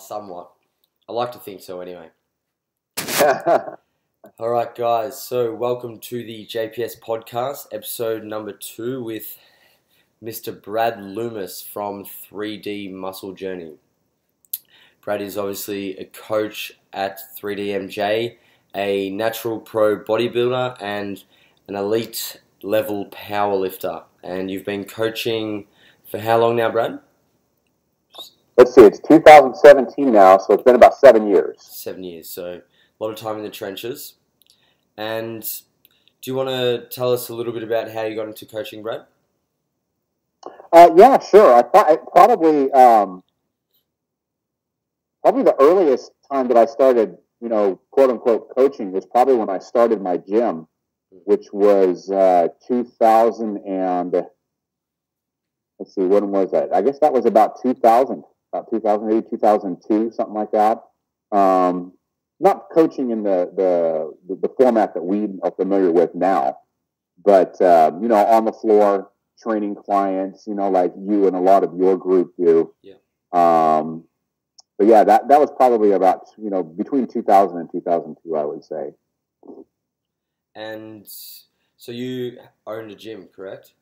Somewhat. I like to think so anyway. All right, guys. So, welcome to the JPS podcast, episode number two, with Mr. Brad Loomis from 3D Muscle Journey. Brad is obviously a coach at 3DMJ, a natural pro bodybuilder, and an elite level powerlifter. And you've been coaching for how long now, Brad? Let's see, it's 2017 now, so it's been about seven years. Seven years. So, a lot of time in the trenches. And do you want to tell us a little bit about how you got into coaching, Brad? Uh, yeah, sure. I thought probably um, probably the earliest time that I started, you know, quote unquote coaching was probably when I started my gym, which was uh, 2000 and let's see, when was that? I guess that was about 2000, about 2008, 2002, something like that. Um, not coaching in the, the the format that we are familiar with now, but um, you know, on the floor training clients, you know, like you and a lot of your group do. Yeah. Um, but yeah, that that was probably about you know between 2000 and 2002, I would say. And so you owned a gym, correct?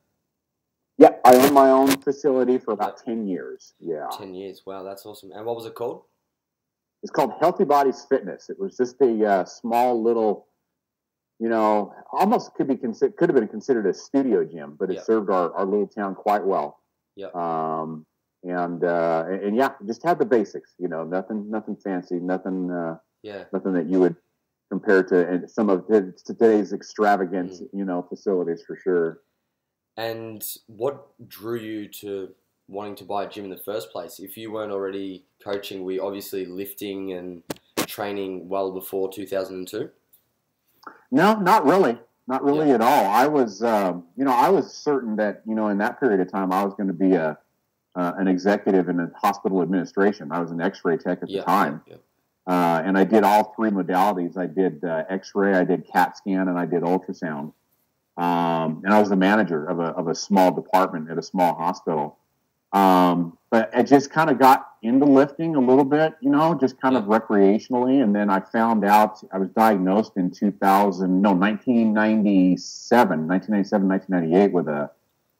Yeah, I own my own facility for about 10 years. Yeah. 10 years. Wow, that's awesome. And what was it called? It's called Healthy Bodies Fitness. It was just a uh, small little, you know, almost could be considered could have been considered a studio gym, but it Yeah. served our, our little town quite well. Yeah. Um, and, uh, and and yeah, just had the basics. You know, nothing nothing fancy, nothing uh, Yeah. nothing that you would compare to some of today's extravagant, Mm. you know, facilities for sure. And what drew you to wanting to buy a gym in the first place? If you weren't already coaching, we obviously lifting and training well before 2002. No, not really. Not really at all. I was, um, you know, I was certain that, you know, in that period of time, I was going to be a, uh, an executive in a hospital administration. I was an X-ray tech at Yeah. the time, Yeah. uh, and I did all three modalities. I did uh, X-ray, I did CAT scan, and I did ultrasound. Um, and I was the manager of a of a small department at a small hospital. Um, but I just kind of got into lifting a little bit, you know, just kind of recreationally. And then I found out I was diagnosed in 2000, no, 1997, 1997, 1998 with a,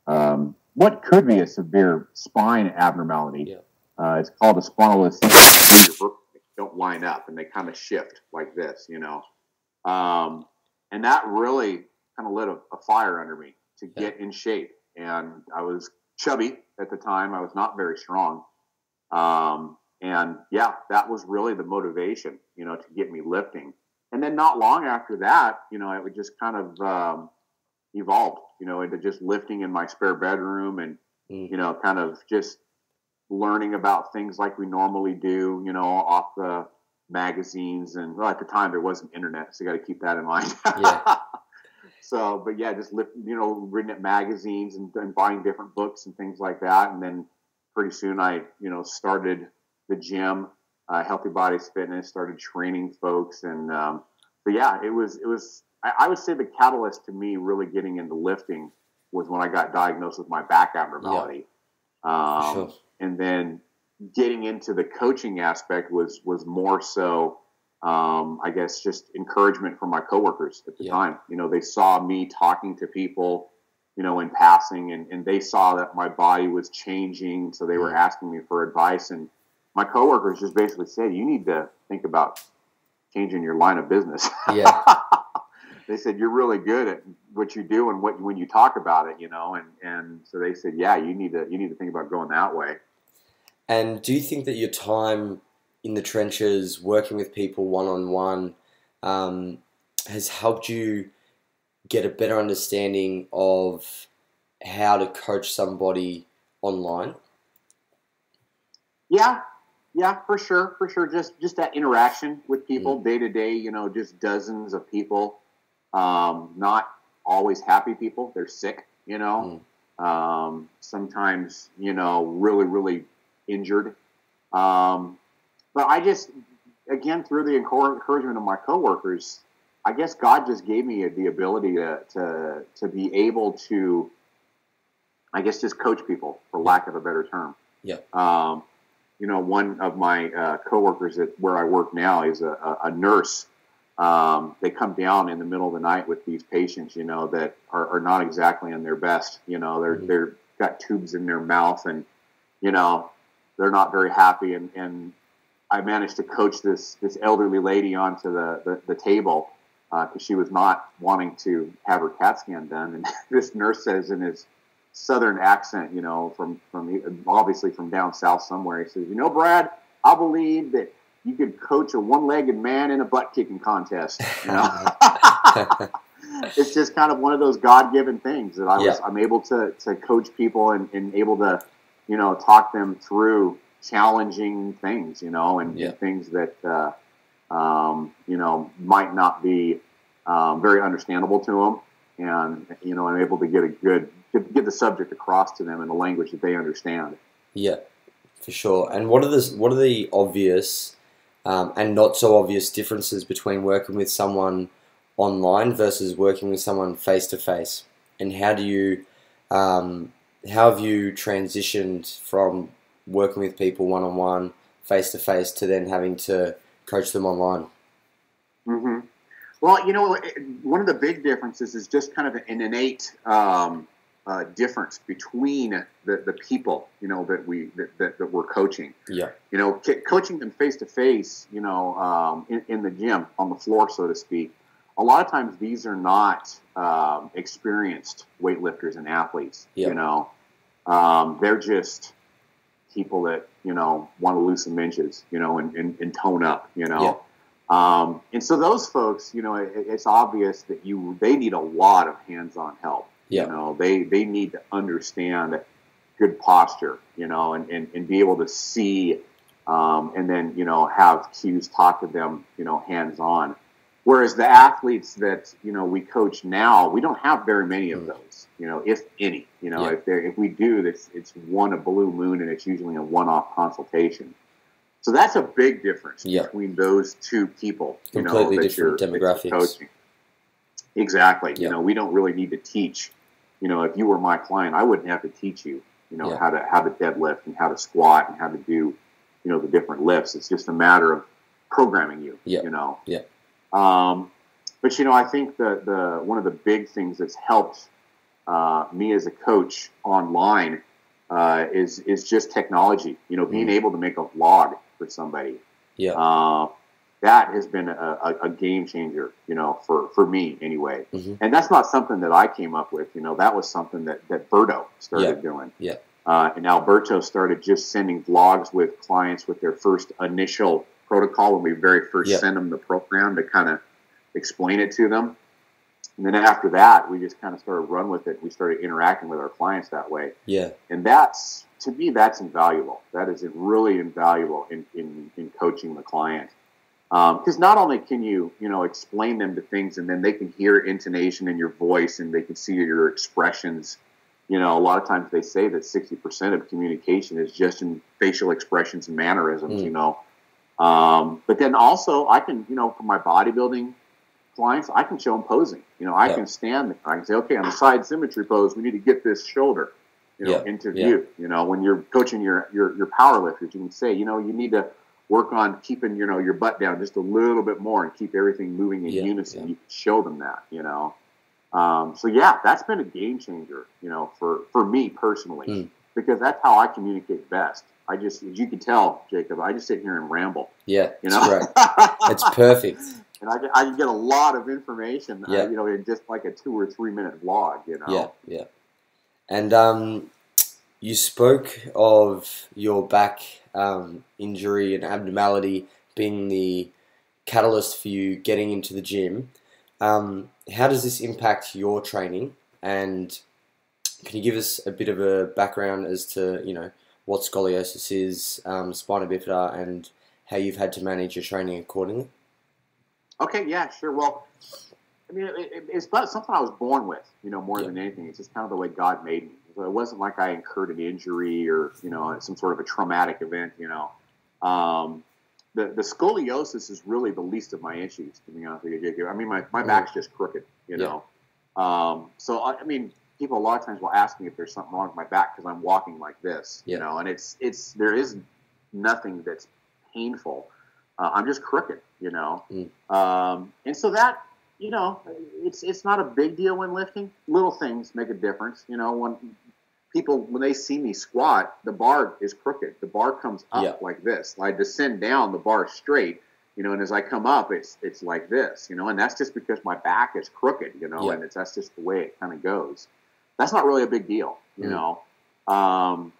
um, what could be a severe spine abnormality. Yeah. Uh, it's called a spondylolisthesis. Don't line up and they kind of shift like this, you know. Um, and that really kind of lit a, a fire under me to get in shape. And I was chubby at the time. I was not very strong. Um, and yeah, that was really the motivation, you know, to get me lifting. And then not long after that, you know, it would just kind of um, evolved, you know, into just lifting in my spare bedroom and, Mm. you know, kind of just learning about things like we normally do, you know, off the magazines. And well, at the time there wasn't internet, so you got to keep that in mind. Yeah. so, but yeah, just lift, you know, reading at magazines and, and buying different books and things like that. And then pretty soon I, you know, started the gym, uh, Healthy Bodies Fitness, started training folks. And, um, but yeah, it was, it was, I, I would say the catalyst to me really getting into lifting was when I got diagnosed with my back abnormality. Um, Sure. and then getting into the coaching aspect was was more so um, I guess just encouragement from my coworkers at the Yeah. time. You know, they saw me talking to people, you know, in passing, and, and they saw that my body was changing, so they were asking me for advice. And my coworkers just basically said, "You need to think about changing your line of business." Yeah. they said you're really good at what you do and what when you talk about it, you know, and and so they said, "Yeah, you need to you need to think about going that way." And do you think that your time in the trenches, working with people one on one, has helped you get a better understanding of how to coach somebody online? Yeah, yeah, for sure, for sure. Just just that interaction with people day to day. You know, just dozens of people. Um, not always happy people. They're sick. You know, um, sometimes you know really really injured. Um, but I just again through the encouragement of my coworkers, I guess God just gave me the ability to to to be able to, I guess, just coach people for lack of a better term. Yeah. Um, you know, one of my uh, coworkers at where I work now is a, a, nurse. Um, they come down in the middle of the night with these patients, you know, that are, are not exactly in their best. You know, they're mm-hmm. they're got tubes in their mouth, and you know, they're not very happy. And, and I managed to coach this this elderly lady onto the the, the table because uh, she was not wanting to have her CAT scan done. And this nurse says in his southern accent, you know, from from obviously from down south somewhere. He says, "You know, Brad, I believe that you could coach a one-legged man in a butt kicking contest." You know, it's just kind of one of those God-given things that I was yeah. I'm able to to coach people and, and able to, you know, talk them through challenging things, you know, and, yeah. things that uh, um, you know might not be um, very understandable to them and you know I'm able to get a good get, get the subject across to them in a language that they understand. Yeah, for sure. And what are the what are the obvious um, and not so obvious differences between working with someone online versus working with someone face to face? And how do you um, how have you transitioned from working with people one on one, face to face, to then having to coach them online? Mm-hmm. Well, you know, one of the big differences is just kind of an innate um, uh, difference between the, the people, you know, that we that, that, that we're coaching. Yeah. You know, coaching them face to face, you know, um, in, in, the gym on the floor, so to speak. A lot of times, these are not um, experienced weightlifters and athletes. Yeah. You know, um, they're just people that you know want to lose some inches, you know, and, and, and tone up, you know. Yeah. Um, and so those folks, you know, it, it's obvious that you they need a lot of hands-on help. Yeah. You know, they they need to understand good posture, you know, and, and, and be able to see um, and then, you know, have cues talk to them, you know, hands-on. Whereas the athletes that, you know, we coach now, we don't have very many of mm. those, you know, if any. You know, yeah. if there if we do, it's it's one a blue moon and it's usually a one-off consultation. So that's a big difference yeah. between those two people. Completely know, different demographics. Exactly. Yeah. You know, we don't really need to teach. You know, if you were my client, I wouldn't have to teach you. You know, how to how to deadlift and how to squat and how to do, you know, the different lifts. It's just a matter of programming you. Yeah. You know. Yeah. Um, but you know, I think the the one of the big things that's helped uh, me as a coach online uh, is is just technology. You know, being mm. able to make a vlog for somebody. Yeah. Uh, that has been a, a, a, game changer, you know, for, for me anyway. Mm-hmm. And that's not something that I came up with. You know, that was something that, that Berto started yeah. doing. Yeah. Uh, and Alberto started just sending vlogs with clients with their first initial protocol when we very first yeah. sent them the program to kind of explain it to them. And then after that, we just kind of started run with it. We started interacting with our clients that way. Yeah. And that's to me, that's invaluable. That is really invaluable in, in, in coaching the client. Because um, not only can you, you know, explain them to things, and then they can hear intonation in your voice, and they can see your expressions. You know, a lot of times they say that sixty percent of communication is just in facial expressions and mannerisms. Mm. You know, um, but then also I can, you know, for my bodybuilding clients, I can show them posing. You know, I yeah. can stand. there. I can say, okay, on the side symmetry pose, we need to get this shoulder you know, yeah. into view. Yeah. You know, when you're coaching your, your, your power lifters, you can say, you know, you need to work on keeping, you know, your butt down just a little bit more and keep everything moving in unison. You can show them that, you know. Um, so yeah, that's been a game changer, you know, for, for me personally, mm. Because that's how I communicate best. I just, as you can tell, Jacob, I just sit here and ramble. Yeah, you know, it's perfect. And I, I can get a lot of information, uh, yeah. Uh, you know, in just like a two or three minute vlog, you know. Yeah, yeah. And um, you spoke of your back um, injury and abnormality being the catalyst for you getting into the gym. Um, how does this impact your training? And can you give us a bit of a background as to you know what scoliosis is, um, spina bifida, and how you've had to manage your training accordingly? Okay, yeah, sure. Well, I mean, it, it's not something I was born with, you know, more yeah. than anything. It's just kind of the way God made me. So it wasn't like I incurred an injury or, you know, some sort of a traumatic event, you know. Um, the, the scoliosis is really the least of my issues, to be honest with you, Jacob. I mean, my, my back's just crooked, you know. Yeah. Um, so, I, I, mean, people a lot of times will ask me if there's something wrong with my back because I'm walking like this, yeah. you know, and it's, it's, there is nothing that's painful. Uh, I'm just crooked, you know. Mm. Um, and so that, you know, it's it's not a big deal when lifting. Little things make a difference, you know. When people when they see me squat, the bar is crooked. The bar comes up Yeah. like this. I descend down, the bar straight, you know, and as I come up, it's it's like this, you know, and that's just because my back is crooked, you know, Yeah. and it's that's just the way it kind of goes. That's not really a big deal, you Mm. know. Um,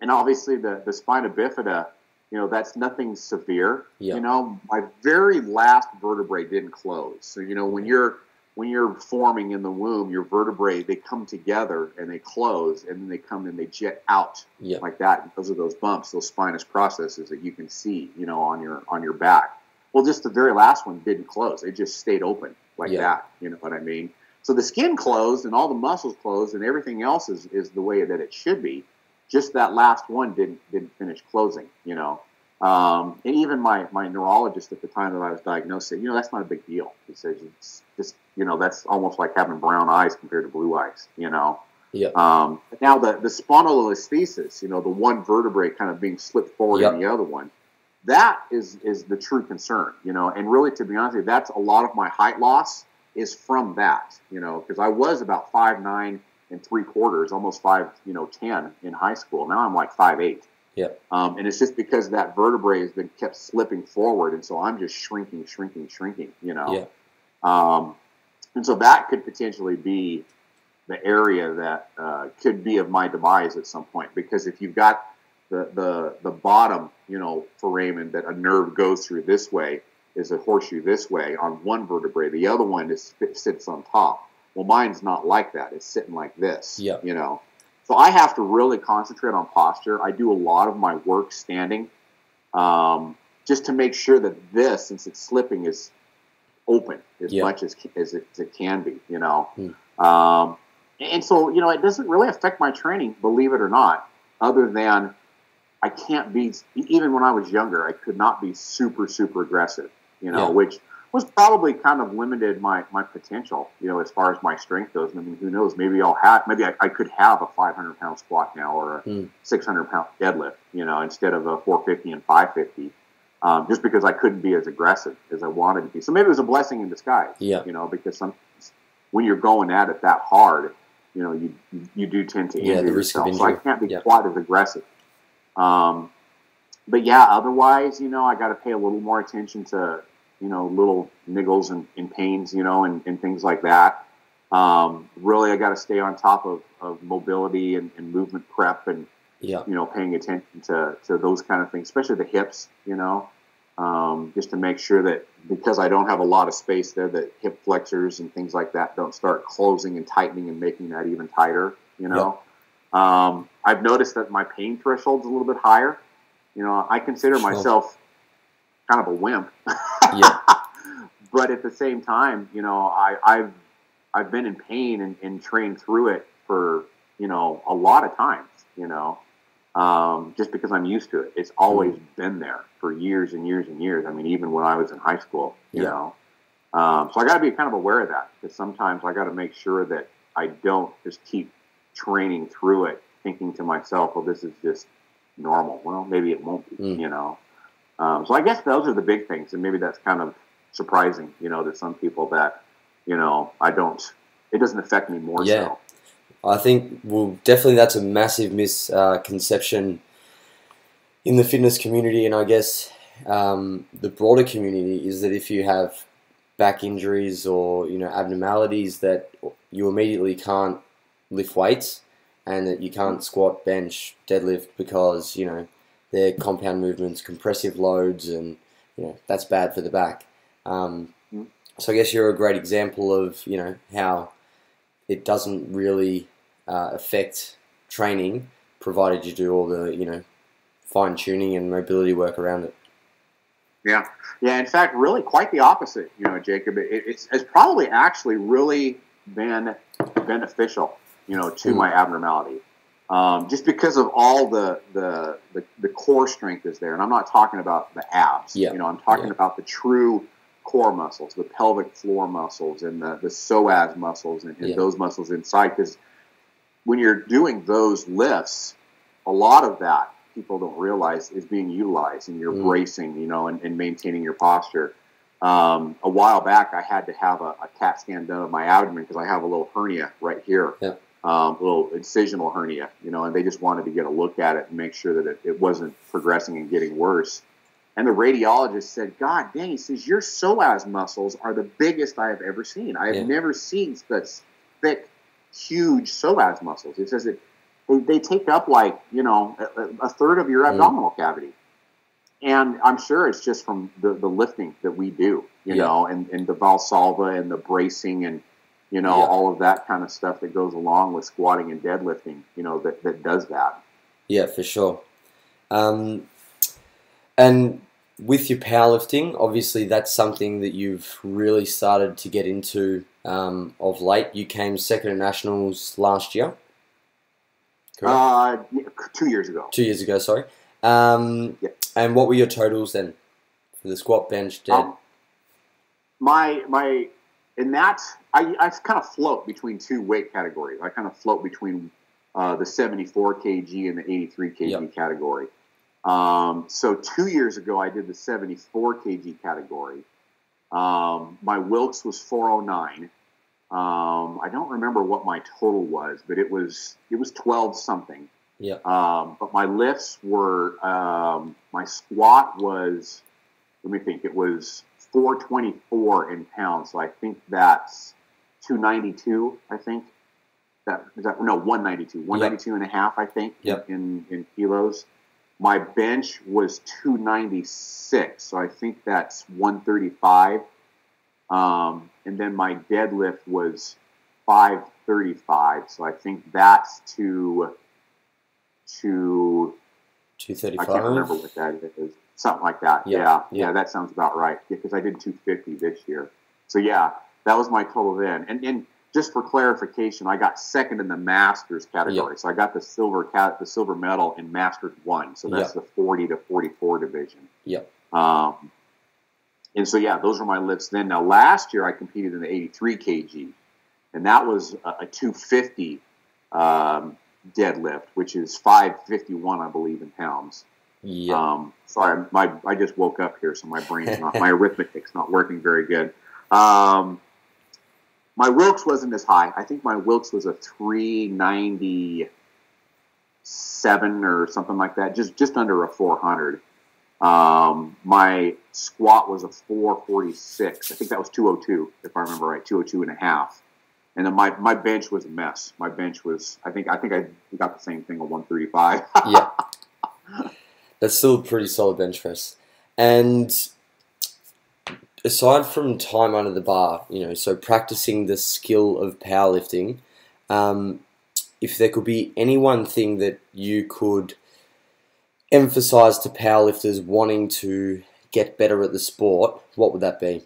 and obviously the the spina bifida, you know, that's nothing severe. Yeah. You know, my very last vertebrae didn't close. So you know, when you're when you're forming in the womb, your vertebrae they come together and they close, and then they come and they jet out Yeah. like that. And those are those bumps, those spinous processes that you can see, you know, on your on your back. Well, just the very last one didn't close; it just stayed open like Yeah. that. You know what I mean? So the skin closed and all the muscles closed and everything else is, is the way that it should be. Just that last one didn't didn't finish closing. You know, um, and even my my neurologist at the time that I was diagnosed said, you know, that's not a big deal. He says it's just you know that's almost like having brown eyes compared to blue eyes. You know. Yeah. Um, now the the spondylolisthesis, you know, the one vertebrae kind of being slipped forward Yep. in the other one, that is is the true concern, you know. And really, to be honest, with you, that's a lot of my height loss is from that, you know, because I was about five nine and three quarters, almost five, you know, ten in high school. Now I'm like five eight. Yeah. Um, and it's just because that vertebrae has been kept slipping forward, and so I'm just shrinking, shrinking, shrinking, you know. Yeah. Um, and so that could potentially be the area that uh, could be of my demise at some point. Because if you've got the, the, the bottom, you know, foramen that a nerve goes through this way is a horseshoe this way on one vertebrae. The other one is sits on top. Well, mine's not like that. It's sitting like this. Yeah. You know. So I have to really concentrate on posture. I do a lot of my work standing, um, just to make sure that this, since it's slipping, is open as Yeah. much as, as, it, as it can be. You know. Hmm. Um, and so you know, it doesn't really affect my training, believe it or not. Other than I can't be even when I was younger, I could not be super super aggressive. You know, Yeah. which was probably kind of limited my my potential. You know, as far as my strength goes. I mean, who knows? Maybe I'll have maybe I, I could have a 500 pound squat now or a Hmm. 600 pound deadlift. You know, instead of a 450 and 550. Um, just because I couldn't be as aggressive as I wanted to be. So maybe it was a blessing in disguise. Yeah. You know, because some when you're going at it that hard, you know, you you do tend to Yeah, injure the risk of yourself. So I can't be Yeah. quite as aggressive. Um, but yeah, otherwise, you know, I got to pay a little more attention to, you know, little niggles and, and pains, you know, and, and things like that. Um, really, I got to stay on top of, of mobility and, and movement prep and, Yeah. you know, paying attention to, to those kind of things, especially the hips, you know, um, just to make sure that because I don't have a lot of space there, that hip flexors and things like that don't start closing and tightening and making that even tighter, you know. Um, I've noticed that my pain threshold's a little bit higher. You know, I consider myself kind of a wimp. Yeah. but at the same time, you know, I, I've I've been in pain and, and trained through it for you know a lot of times. You know, um, just because I'm used to it. It's always been there for years and years and years. I mean, even when I was in high school, you Yeah. know. Um, so I got to be kind of aware of that because sometimes I got to make sure that I don't just keep training through it, thinking to myself, "Well, this is just normal." Well, maybe it won't be. Mm. You know. Um, so I guess those are the big things, and maybe that's kind of surprising, you know, to some people that, you know, I don't. It doesn't affect me more Yeah. so. I think, well, definitely that's a massive misconception in the fitness community, and I guess um, the broader community is that if you have back injuries or you know abnormalities, that you immediately can't lift weights, and that you can't squat, bench, deadlift because you know they're compound movements, compressive loads, and you know that's bad for the back. Um, so I guess you're a great example of you know how it doesn't really uh, affect training, provided you do all the you know fine tuning and mobility work around it. Yeah, yeah. In fact, really quite the opposite. You know, Jacob. It, it's, it's probably actually really been beneficial. You know, to Mm. my abnormality, um, just because of all the, the the the core strength is there, and I'm not talking about the abs. Yeah. You know, I'm talking Yeah. about the true core muscles, the pelvic floor muscles, and the the psoas muscles, and, and Yeah. those muscles inside. Because when you're doing those lifts, a lot of that people don't realize is being utilized and you're Mm. bracing, you know, and, and maintaining your posture. Um, a while back, I had to have a, a CAT scan done of my abdomen because I have a little hernia right here, Yeah. Um, little incisional hernia, you know, and they just wanted to get a look at it and make sure that it, it wasn't progressing and getting worse. And the radiologist said, God dang, he says, your psoas muscles are the biggest I have ever seen. I have Yeah. never seen such thick, huge psoas muscles. He says that they, they take up like, you know, a, a third of your Mm. abdominal cavity. And I'm sure it's just from the, the lifting that we do, you Yeah. know, and, and the Valsalva and the bracing and, you know, Yeah. all of that kind of stuff that goes along with squatting and deadlifting, you know, that, that does that. Yeah, for sure. Um, and with your powerlifting, obviously that's something that you've really started to get into um, of late. You came second at nationals last year. Correct. Uh, two years ago. Two years ago, sorry. Um, Yeah. And what were your totals then for the squat, bench, dead? Um, my my in that I, I kind of float between two weight categories. I kind of float between uh, the 74 kg and the 83 kg Yep. category. Um, so two years ago, I did the 74 kg category. Um, my Wilks was 409. Um, I don't remember what my total was, but it was it was 12 something. yeah. Um, but my lifts were um, my squat was let me think it was 424 in pounds. So I think that's 292. I think that is that no 192, 192 and a half. I think Yep. in in kilos. My bench was 296, so I think that's 135. Um, and then my deadlift was 535, so I think that's to to 235. I can't remember what that is. Something like that. Yeah, Yeah, yeah. yeah, that sounds about right. Because I did 250 this year. So yeah, that was my total then. And and just for clarification, I got second in the Masters category. So I got the silver cat, the silver medal in Masters one. So that's Yeah. the 40 to 44 division. Yep. Um, and so yeah, those were my lifts then. Now last year I competed in the 83 kg, and that was a, a 250 um, deadlift, which is 551, I believe, in pounds. Yeah. Um, sorry, my I just woke up here, so my brain's not my arithmetic's not working very good. Um, my Wilks wasn't as high. I think my Wilks was a three ninety seven or something like that, just just under a four hundred. Um, my squat was a 446. I think that was 202, if I remember right, 202 and a half. And then my, my bench was a mess. My bench was, I think, I think I got the same thing, a 135. yeah. That's still a pretty solid bench press. And aside from time under the bar, you know, so practicing the skill of powerlifting, um, if there could be any one thing that you could emphasize to powerlifters wanting to get better at the sport, what would that be?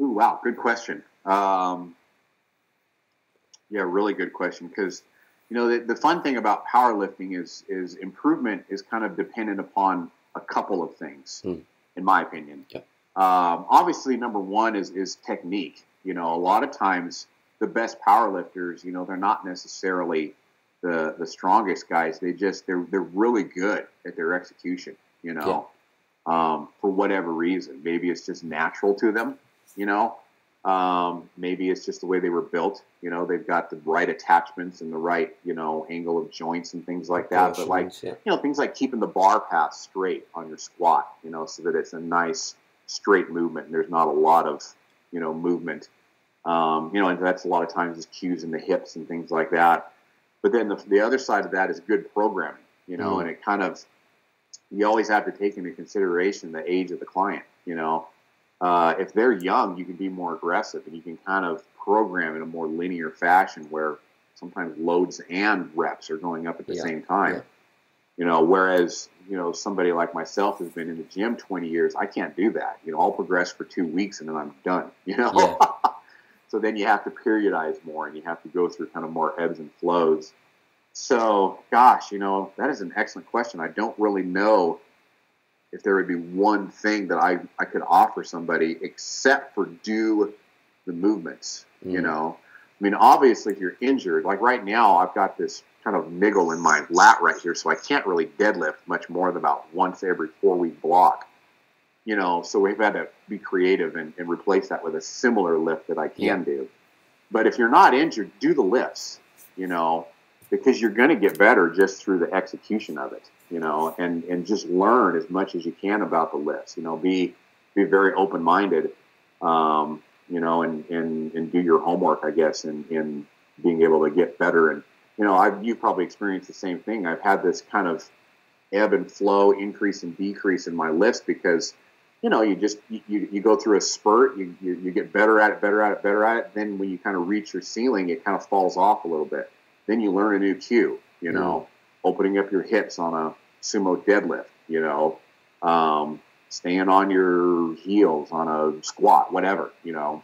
Ooh, wow, good question. Um, yeah, really good question because you know the, the fun thing about powerlifting is is improvement is kind of dependent upon a couple of things, Hmm. In my opinion. Yep. Um, obviously, number one is is technique. You know, a lot of times the best powerlifters, you know, they're not necessarily the the strongest guys. They just they're they're really good at their execution. You know, um, for whatever reason, maybe it's just natural to them. You know, um, maybe it's just the way they were built. You know, they've got the right attachments and the right you know angle of joints and things like that. But like yeah. you know things like keeping the bar path straight on your squat. You know, so that it's a nice straight movement and there's not a lot of you know movement. Um, you know, and that's a lot of times is cues in the hips and things like that. But then the, the other side of that is good programming. You know, Mm. and it kind of you always have to take into consideration the age of the client. You know, uh, if they're young, you can be more aggressive and you can kind of program in a more linear fashion where sometimes loads and reps are going up at the Yeah, same time. yeah. You know, whereas you know somebody like myself who's been in the gym 20 years, I can't do that. You know, I'll progress for two weeks and then I'm done. You know, so then you have to periodize more and you have to go through kind of more ebbs and flows. So, gosh, you know, that is an excellent question. I don't really know if there would be one thing that I, I could offer somebody except for do the movements, you Mm. know. I mean, obviously, if you're injured, like right now, I've got this kind of niggle in my lat right here, so I can't really deadlift much more than about once every four week block. You know, so we've had to be creative and, and replace that with a similar lift that I can Yeah. do. But if you're not injured, do the lifts. You know, because you're going to get better just through the execution of it. You know, and and just learn as much as you can about the lifts. You know, be be very open minded. Um, you know, and, and and do your homework, I guess, in in being able to get better. And you know, I've you probably experienced the same thing. I've had this kind of ebb and flow, increase and decrease in my list because you know you just you, you, you go through a spurt, you, you you get better at it, better at it, better at it. Then when you kind of reach your ceiling, it kind of falls off a little bit. Then you learn a new cue. You know, opening up your hips on a sumo deadlift. You know. Um, staying on your heels on a squat, whatever, you know.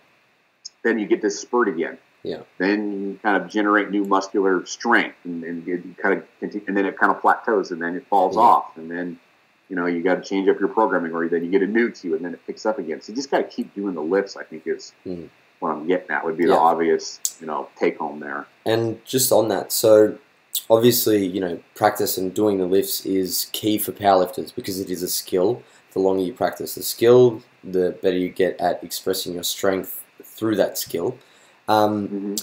Then you get this spurt again. Yeah. Then you kind of generate new muscular strength, and, and you kind of continue, and then it kind of plateaus, and then it falls Yeah. off, and then you know you got to change up your programming, or then you get a new cue, and then it picks up again. So you just got to keep doing the lifts. I think is Mm. What I'm getting at. Would be the obvious, you know, take home there. And just on that, so obviously, you know, practice and doing the lifts is key for powerlifters because it is a skill. The longer you practice the skill, the better you get at expressing your strength through that skill. Um, hmm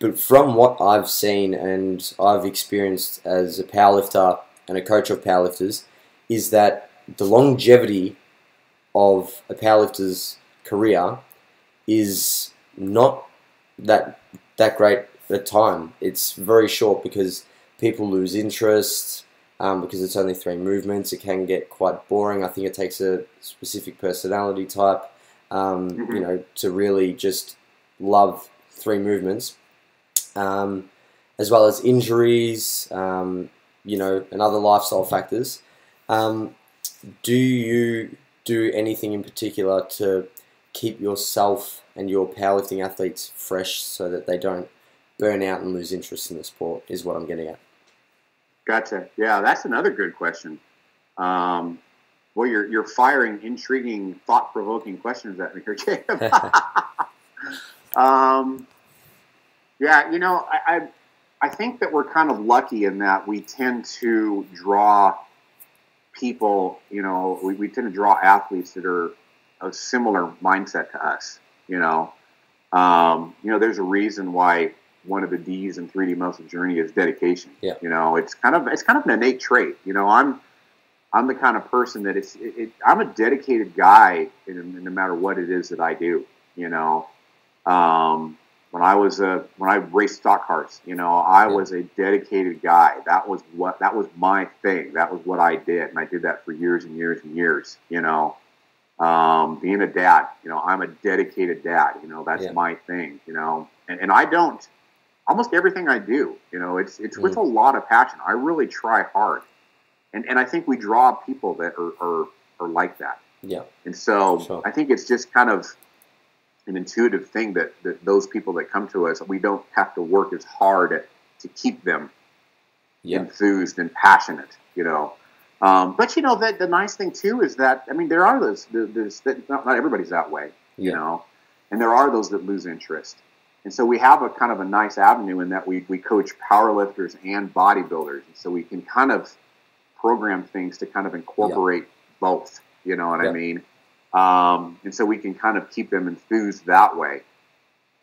but from what I've seen and I've experienced as a powerlifter and a coach of powerlifters, is that the longevity of a powerlifter's career is not that that great a time. It's very short because people lose interest um, because it's only three movements. It can get quite boring. I think it takes a specific personality type, um, you Mhm. know, to really just love three movements, um, as well as injuries, um, you know, and other lifestyle factors. Um, do you do anything in particular to keep yourself and your powerlifting athletes fresh so that they don't burn out and lose interest in the sport? Is what I'm getting at. Gotcha. Yeah, that's another good question. Um, well, you're you're firing intriguing, thought-provoking questions at me here, Jacob. um, yeah, you know, I, I I think that we're kind of lucky in that we tend to draw people. You know, we, we tend to draw athletes that are a similar mindset to us. You know, um, you know, there's a reason why one of the D's in 3D muscle journey is dedication. Yeah. You know, it's kind of it's kind of an innate trait. You know, I'm I'm the kind of person that it's it, it, I'm a dedicated guy in, in no matter what it is that I do. You know, um, when I was a when I raced stock cars, you know, I Yeah. was a dedicated guy. That was what that was my thing. That was what I did, and I did that for years and years and years. You know, um, being a dad, you know, I'm a dedicated dad. You know, that's Yeah. my thing. You know, and, and I don't almost everything I do. You know, it's it's with Mm. a lot of passion. I really try hard, and and I think we draw people that are are, are like that. Yeah. And so Sure. I think it's just kind of an intuitive thing that, that those people that come to us, we don't have to work as hard to keep them Yeah. enthused and passionate, you know. Um, but you know that the nice thing too is that I mean there are those there's that not, not everybody's that way, you know, and there are those that lose interest. And so we have a kind of a nice avenue in that we, we coach powerlifters and bodybuilders, and so we can kind of program things to kind of incorporate both. You know what Yeah. I mean? Um, and so we can kind of keep them enthused that way.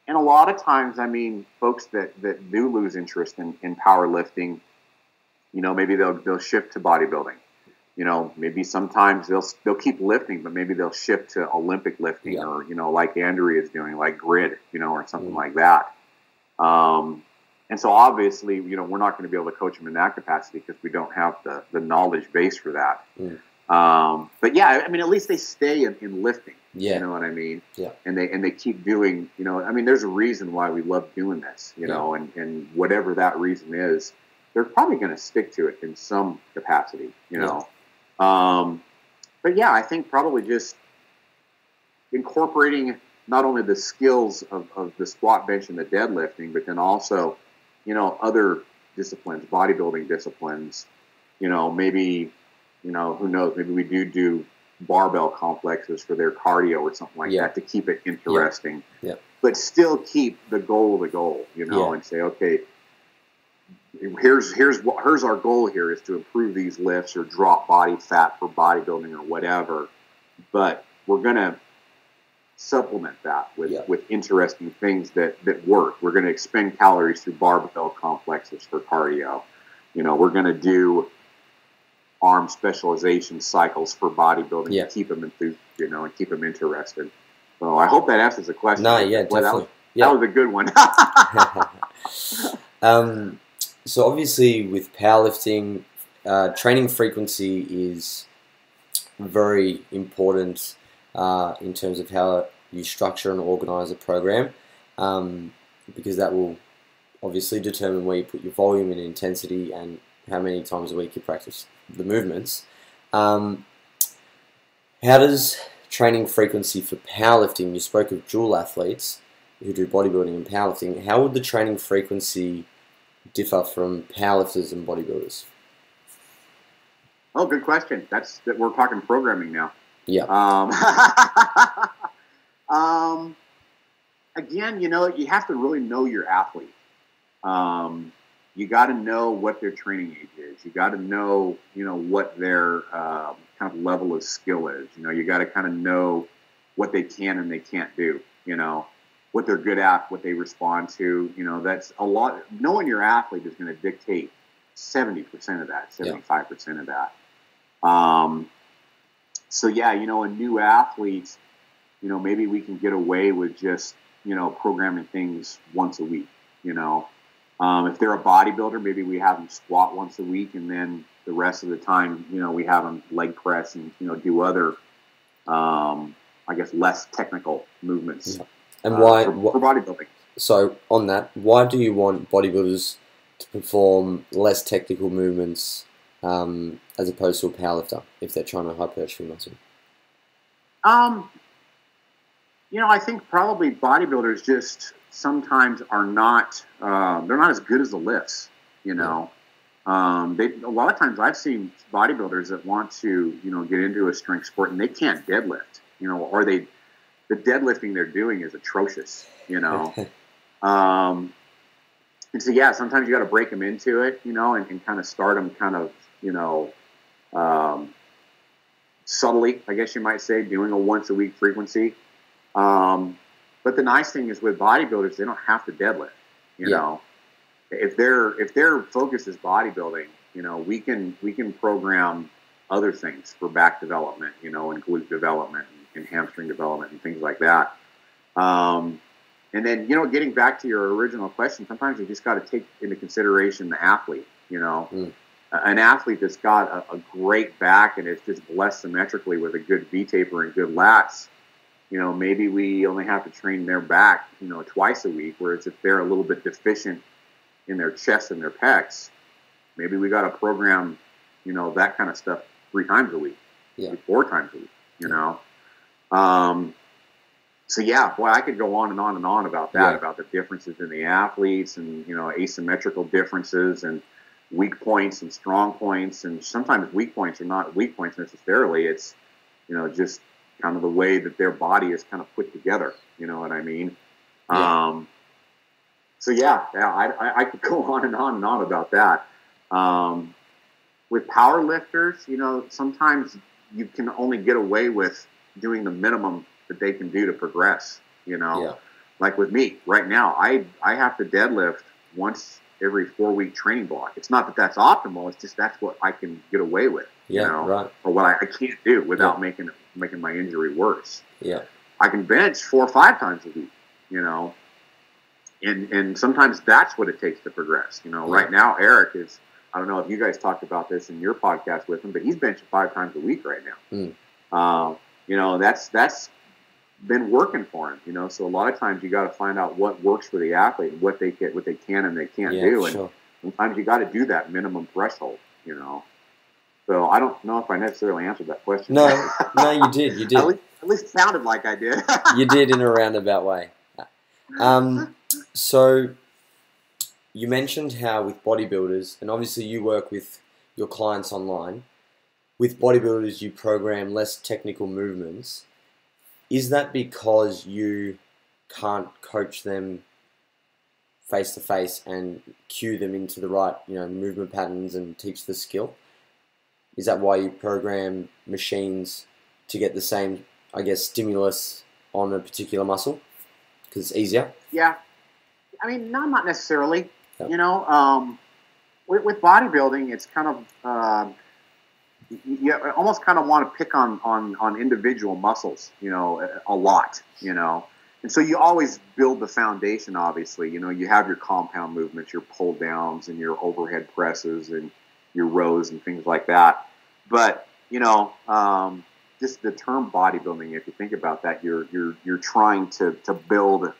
And a lot of times, I mean, folks that, that do lose interest in, in powerlifting, you know, maybe they'll they'll shift to bodybuilding. You know, maybe sometimes they'll they'll keep lifting, but maybe they'll shift to Olympic lifting, Yeah. or you know, like Andrea is doing, like grid, you know, or something Mm. like that. Um, and so obviously, you know, we're not going to be able to coach them in that capacity because we don't have the the knowledge base for that. Mm. Um, but yeah, I mean, at least they stay in, in lifting. Yeah. You know what I mean? Yeah. And they and they keep doing, you know, I mean, there's a reason why we love doing this, you Yeah. know, and, and whatever that reason is, they're probably going to stick to it in some capacity, you know. Um, but yeah, I think probably just incorporating not only the skills of, of the squat, bench, and the deadlifting, but then also, you know, other disciplines, bodybuilding disciplines, you know, maybe, you know, who knows, maybe we do do barbell complexes for their cardio or something like Yeah. that to keep it interesting. Yeah. But still keep the goal the goal, you know, Yeah. and say, okay, here's here's what here's our goal here is to improve these lifts or drop body fat for bodybuilding or whatever. But we're gonna supplement that with, Yeah. with interesting things that, that work. We're going to expend calories through barbell complexes for cardio. You know, we're going to do arm specialization cycles for bodybuilding Yeah. to keep them enthused, you know, and keep them interested. So I hope that answers the question. No, yeah, Boy, that definitely. was- Yeah. That was a good one. um, so obviously, with powerlifting, uh, training frequency is very important uh, in terms of how you structure and organize a program, um, because that will obviously determine where you put your volume and intensity and how many times a week you practice the movements. Um, how does training frequency for powerlifting? You spoke of dual athletes who do bodybuilding and powerlifting. How would the training frequency differ from powerlifters and bodybuilders? oh, good question. That's that we're talking programming now. Yeah. Um, um, again, you know, you have to really know your athlete. Um, you got to know what their training age is. You got to know, you know, what their um, kind of level of skill is. You know, you got to kind of know what they can and they can't do. You know, what they're good at, what they respond to. You know, that's a lot. Knowing your athlete is going to dictate seventy percent of that, seventy-five percent of that. Um, so yeah, you know, a new athlete, you know, maybe we can get away with just you know programming things once a week. You know, um, if they're a bodybuilder, maybe we have them squat once a week, and then the rest of the time, you know, we have them leg press and you know do other, um, I guess, less technical movements. Yeah. And uh, why? for, for bodybuilding? so on that, why do you want bodybuilders to perform less technical movements um, as opposed to a powerlifter if they're trying to hypertrophy muscle? Um, you know, I think probably bodybuilders just sometimes are not. Um, they're not as good as the lifts. You know, um, they a lot of times I've seen bodybuilders that want to you know get into a strength sport and they can't deadlift. You know, or they the deadlifting they're doing is atrocious. You know. Um, and so, yeah, sometimes you got to break them into it, you know, and, and kind of start them kind of, you know, um, subtly, I guess you might say, doing a once a week frequency. Um, but the nice thing is with bodybuilders, they don't have to deadlift, you Yeah. know. If their if their focus is bodybuilding, you know, we can we can program other things for back development, you know, and glute development and hamstring development and things like that. Um, and then, you know, getting back to your original question, sometimes you just got to take into consideration the athlete. You know, Mm. An athlete that's got a, a great back and is just blessed symmetrically with a good V taper and good lats. You know, maybe we only have to train their back, you know, twice a week. Whereas if they're a little bit deficient in their chest and their pecs, maybe we got to program, you know, that kind of stuff three times a week, Yeah. four times a week. You know, um, so yeah, boy, I could go on and on and on about that, Yeah. about the differences in the athletes and you know asymmetrical differences and weak points and strong points, and sometimes weak points are not weak points necessarily. It's you know just kind of the way that their body is kind of put together. You know what I mean? Yeah. Um, so yeah, yeah, I, I, I could go on and on and on about that. Um, with power lifters, you know, sometimes you can only get away with doing the minimum that they can do to progress. You know, Yeah. like with me right now, I I have to deadlift once every four week training block. It's not that that's optimal. It's just that's what I can get away with. Yeah. You know, Right. or what I, I can't do without Yeah. making making my injury worse. Yeah. I can bench four or five times a week, you know. And and sometimes that's what it takes to progress. You know, Yeah. right now Eric is I don't know if you guys talked about this in your podcast with him, but he's benching five times a week right now. Mm. Um, you know, that's that's been working for him, you know. So a lot of times you got to find out what works for the athlete and what they get, what they can and they can't Yeah. do. And Sure. sometimes you got to do that minimum threshold, you know. So I don't know if I necessarily answered that question. No. No, you did. You at did. least, at least sounded like I did. You did in a roundabout way. Um, so you mentioned how with bodybuilders, and obviously you work with your clients online. With bodybuilders, you program less technical movements. Is that because you can't coach them face to face and cue them into the right, you know, movement patterns and teach the skill. Is that why you program machines to get the same, I guess, stimulus on a particular muscle? Because it's easier. Yeah, I mean, not not necessarily. Yep. You know, um, with, with bodybuilding, it's kind of uh, you, you almost kind of want to pick on on on individual muscles. You know, a, a lot. You know, and so you always build the foundation. Obviously, you know, you have your compound movements, your pull downs, and your overhead presses, and your rows and things like that. But you know, um, just the term bodybuilding, if you think about that, you're you're you're trying to to build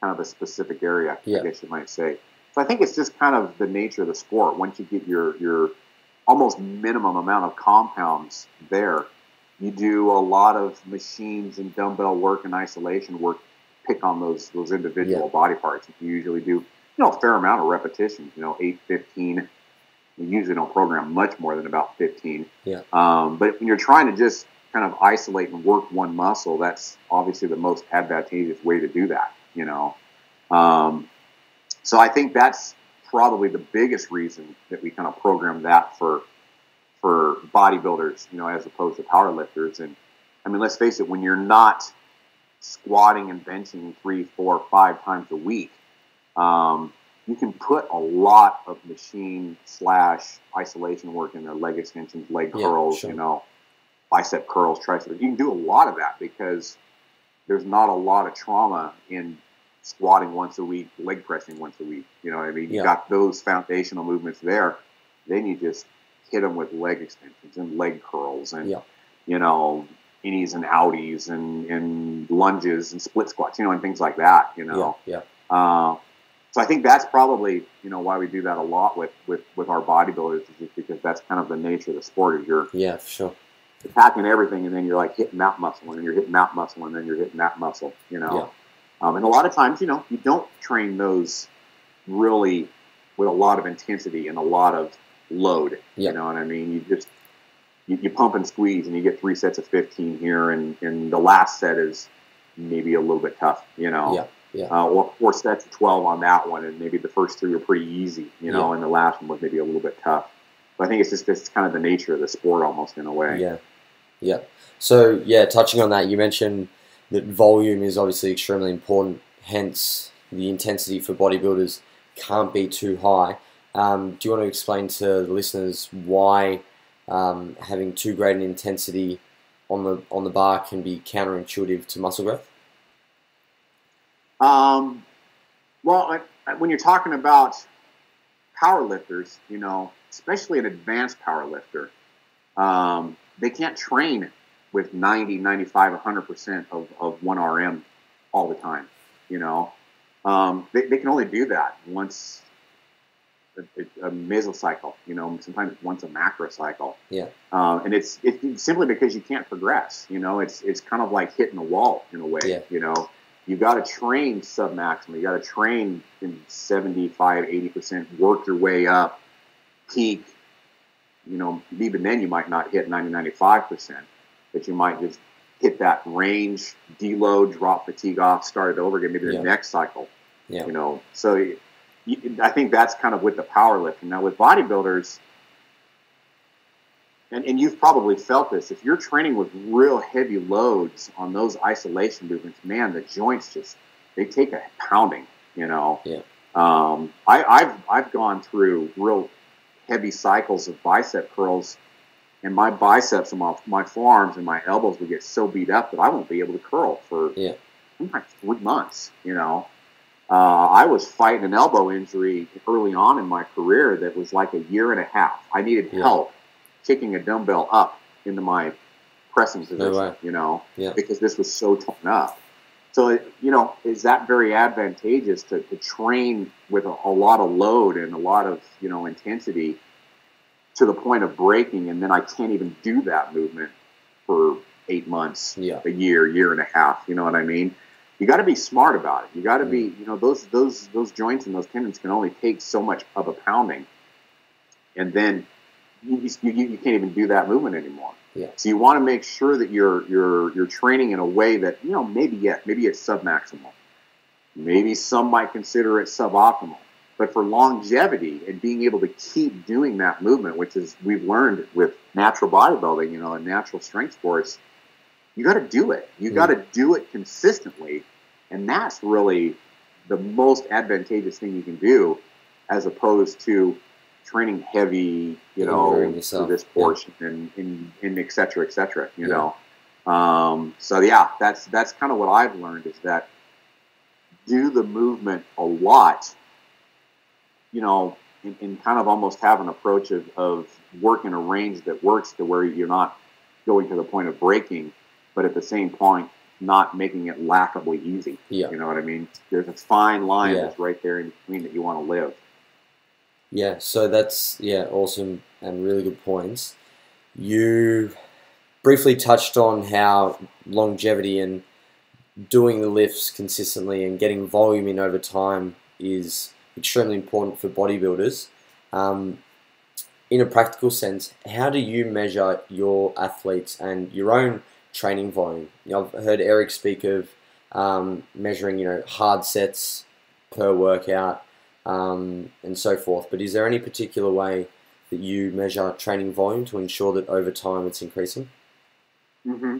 kind of a specific area, Yeah. I guess you might say. So I think it's just kind of the nature of the sport. Once you get your your almost minimum amount of compounds there, you do a lot of machines and dumbbell work and isolation work. Pick on those those individual Yeah. body parts. You usually do you know a fair amount of repetitions. You know, eight, 15. You usually don't program much more than about 15. Yeah. Um, but when you're trying to just kind of isolate and work one muscle, that's obviously the most advantageous way to do that. You know, um, so I think that's probably the biggest reason that we kind of program that for for bodybuilders, you know, as opposed to powerlifters. And I mean, let's face it, when you're not squatting and benching three, four, five times a week, um, you can put a lot of machine slash isolation work in there, leg extensions, leg Yeah, curls, sure. you know, bicep curls, triceps. You can do a lot of that because there's not a lot of trauma in squatting once a week, leg pressing once a week. You know what I mean? Yeah. You got those foundational movements there. Then you just hit them with leg extensions and leg curls and, Yeah. you know, innies and outies and, and lunges and split squats, you know, and things like that, you know. Yeah. Uh, so I think that's probably you know why we do that a lot with with with our bodybuilders is just because that's kind of the nature of the sport is you're Yeah. Yeah. Sure. attacking everything and then you're like hitting that muscle and then you're hitting that muscle and then you're hitting that muscle you know um, and a lot of times you know you don't train those really with a lot of intensity and a lot of load Yeah. you know what I mean you just you, you pump and squeeze and you get three sets of 15 here and and the last set is maybe a little bit tough you know Yeah. Yeah. uh, or four sets of 12 on that one, and maybe the first three were pretty easy, you know, and the last one was maybe a little bit tough. But I think it's just it's kind of the nature of the sport almost in a way. Yeah, yeah. So yeah, touching on that, you mentioned that volume is obviously extremely important. Hence, the intensity for bodybuilders can't be too high. Um, do you want to explain to the listeners why um, having too great an intensity on the on the bar can be counterintuitive to muscle growth? Um, well, I, when you're talking about power lifters, you know, especially an advanced power lifter, um, they can't train with 90, 95, 100% of, of 1RM all the time, you know. Um, they, they can only do that once a, a, mesocycle, you know, sometimes once a macrocycle. Yeah. Um, and it's, it's simply because you can't progress, you know, it's, it's kind of like hitting a wall in a way, Yeah. you know you got to train submaximal. You got to train in 75, 80%, work your way up, peak. You know, even then you might not hit 90, 95%, but you might just hit that range, deload, drop fatigue off, start it over again, maybe the Yeah. next cycle. Yeah. You know, so you, I think that's kind of with the powerlifting. Now with bodybuilders, and, and you've probably felt this, if you're training with real heavy loads on those isolation movements, man, the joints just they take a pounding, you know. Yeah. Um, I, I've I've gone through real heavy cycles of bicep curls, and my biceps and my, my forearms and my elbows would get so beat up that I won't be able to curl for Yeah. sometimes three months. You know, uh, I was fighting an elbow injury early on in my career that was like a year and a half. I needed Yeah. help kicking a dumbbell up into my pressing position. way. You know, Yeah. because this was so torn up. So, it- you know, is that very advantageous to, to train with a, a lot of load and a lot of, you know, intensity to the point of breaking, and then I can't even do that movement for eight months, Yeah. a year, year and a half. You know what I mean? You got to be smart about it. You got to be, mm. you know, those those those joints and those tendons can only take so much of a pounding, and then you, you, you can't even do that movement anymore. Yeah. So you want to make sure that you're you're you're training in a way that you know maybe yeah maybe it's submaximal, Maybe some might consider it suboptimal. But for longevity and being able to keep doing that movement, which is we've learned with natural bodybuilding, you know, and natural strength sports, you got to do it. You got to do it consistently, and that's really the most advantageous thing you can do, as opposed to training heavy, you know, for this portion yeah. and, and and et cetera, et cetera. You yeah. know, um, so yeah, that's that's kind of what I've learned is that do the movement a lot you know, and, and, kind of almost have an approach of, of working a range that works to where you're not going to the point of breaking, but at the same point, not making it laughably easy. Yeah. You know what I mean? There's a fine line yeah. that's right there in between that you want to live. Yeah, so that's yeah, awesome and really good points. You briefly touched on how longevity and doing the lifts consistently and getting volume in over time is extremely important for bodybuilders. Um, in a practical sense, how do you measure your athletes and your own training volume? You know, I've heard Eric speak of um, measuring, you know, hard sets per workout um, and so forth. But is there any particular way that you measure training volume to ensure that over time it's increasing? Mm-hmm.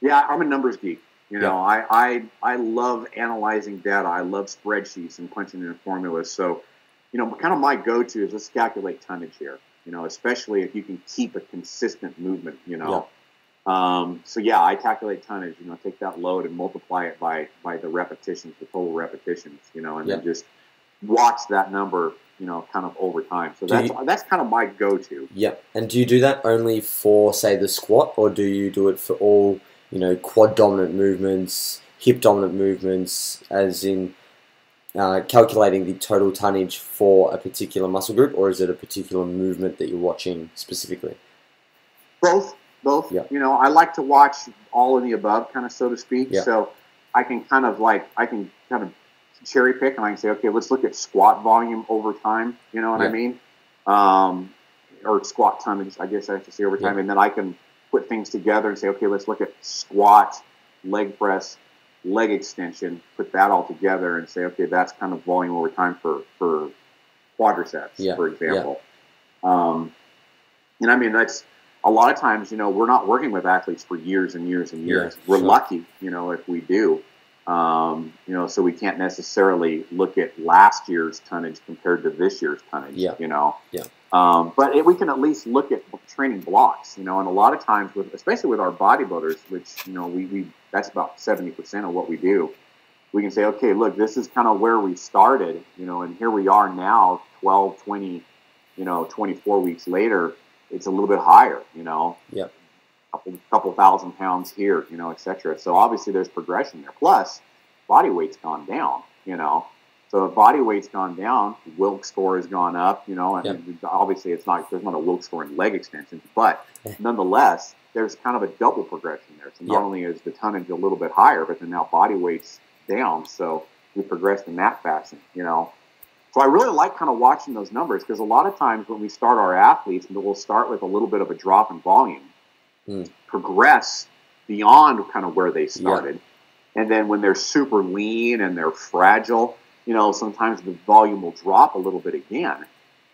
Yeah, I'm a numbers geek. You know, I, I I love analyzing data. I love spreadsheets and punching in formulas. So, you know, kind of my go-to is let's calculate tonnage here. You know, especially if you can keep a consistent movement. You know, um, so yeah, I calculate tonnage. You know, take that load and multiply it by by the repetitions, the total repetitions. You know, and then just watch that number. You know, kind of over time. So do that's you, that's kind of my go-to. Yeah, and do you do that only for say the squat, or do you do it for all? You know, quad dominant movements, hip dominant movements, as in uh, calculating the total tonnage for a particular muscle group, or is it a particular movement that you're watching specifically? Both, both. Yeah. You know, I like to watch all of the above, kind of so to speak. Yeah. So I can kind of like I can kind of cherry pick, and I can say, okay, let's look at squat volume over time. You know what yeah. I mean? Um, or squat tonnage, I guess I have to say over time, and then I can put things together and say, okay, let's look at squat, leg press, leg extension, put that all together and say, okay, that's kind of volume over time for, for quadriceps, yeah. for example. Yeah. Um, and I mean, that's a lot of times, you know, we're not working with athletes for years and years and years. Yeah, we're sure. lucky, you know, if we do. Um, you know, so we can't necessarily look at last year's tonnage compared to this year's tonnage. Yeah. You know. Yeah. Um, but it, we can at least look at training blocks. You know, and a lot of times, with especially with our bodybuilders, which you know we, we that's about seventy percent of what we do. We can say, okay, look, this is kind of where we started. You know, and here we are now, 12, 20, you know, 24 weeks later. It's a little bit higher. You know. Yeah couple, couple thousand pounds here, you know, etc. So obviously there's progression there. Plus, body weight's gone down, you know. So if body weight's gone down, Wilks score has gone up, you know. And obviously it's not there's not a Wilks score in leg extensions, but nonetheless, there's kind of a double progression there. So not only is the tonnage a little bit higher, but then now body weight's down. So we progressed in that fashion, you know. So I really like kind of watching those numbers because a lot of times when we start our athletes, we'll start with a little bit of a drop in volume mm. progress beyond kind of where they started. And then when they're super lean and they're fragile, you know, sometimes the volume will drop a little bit again.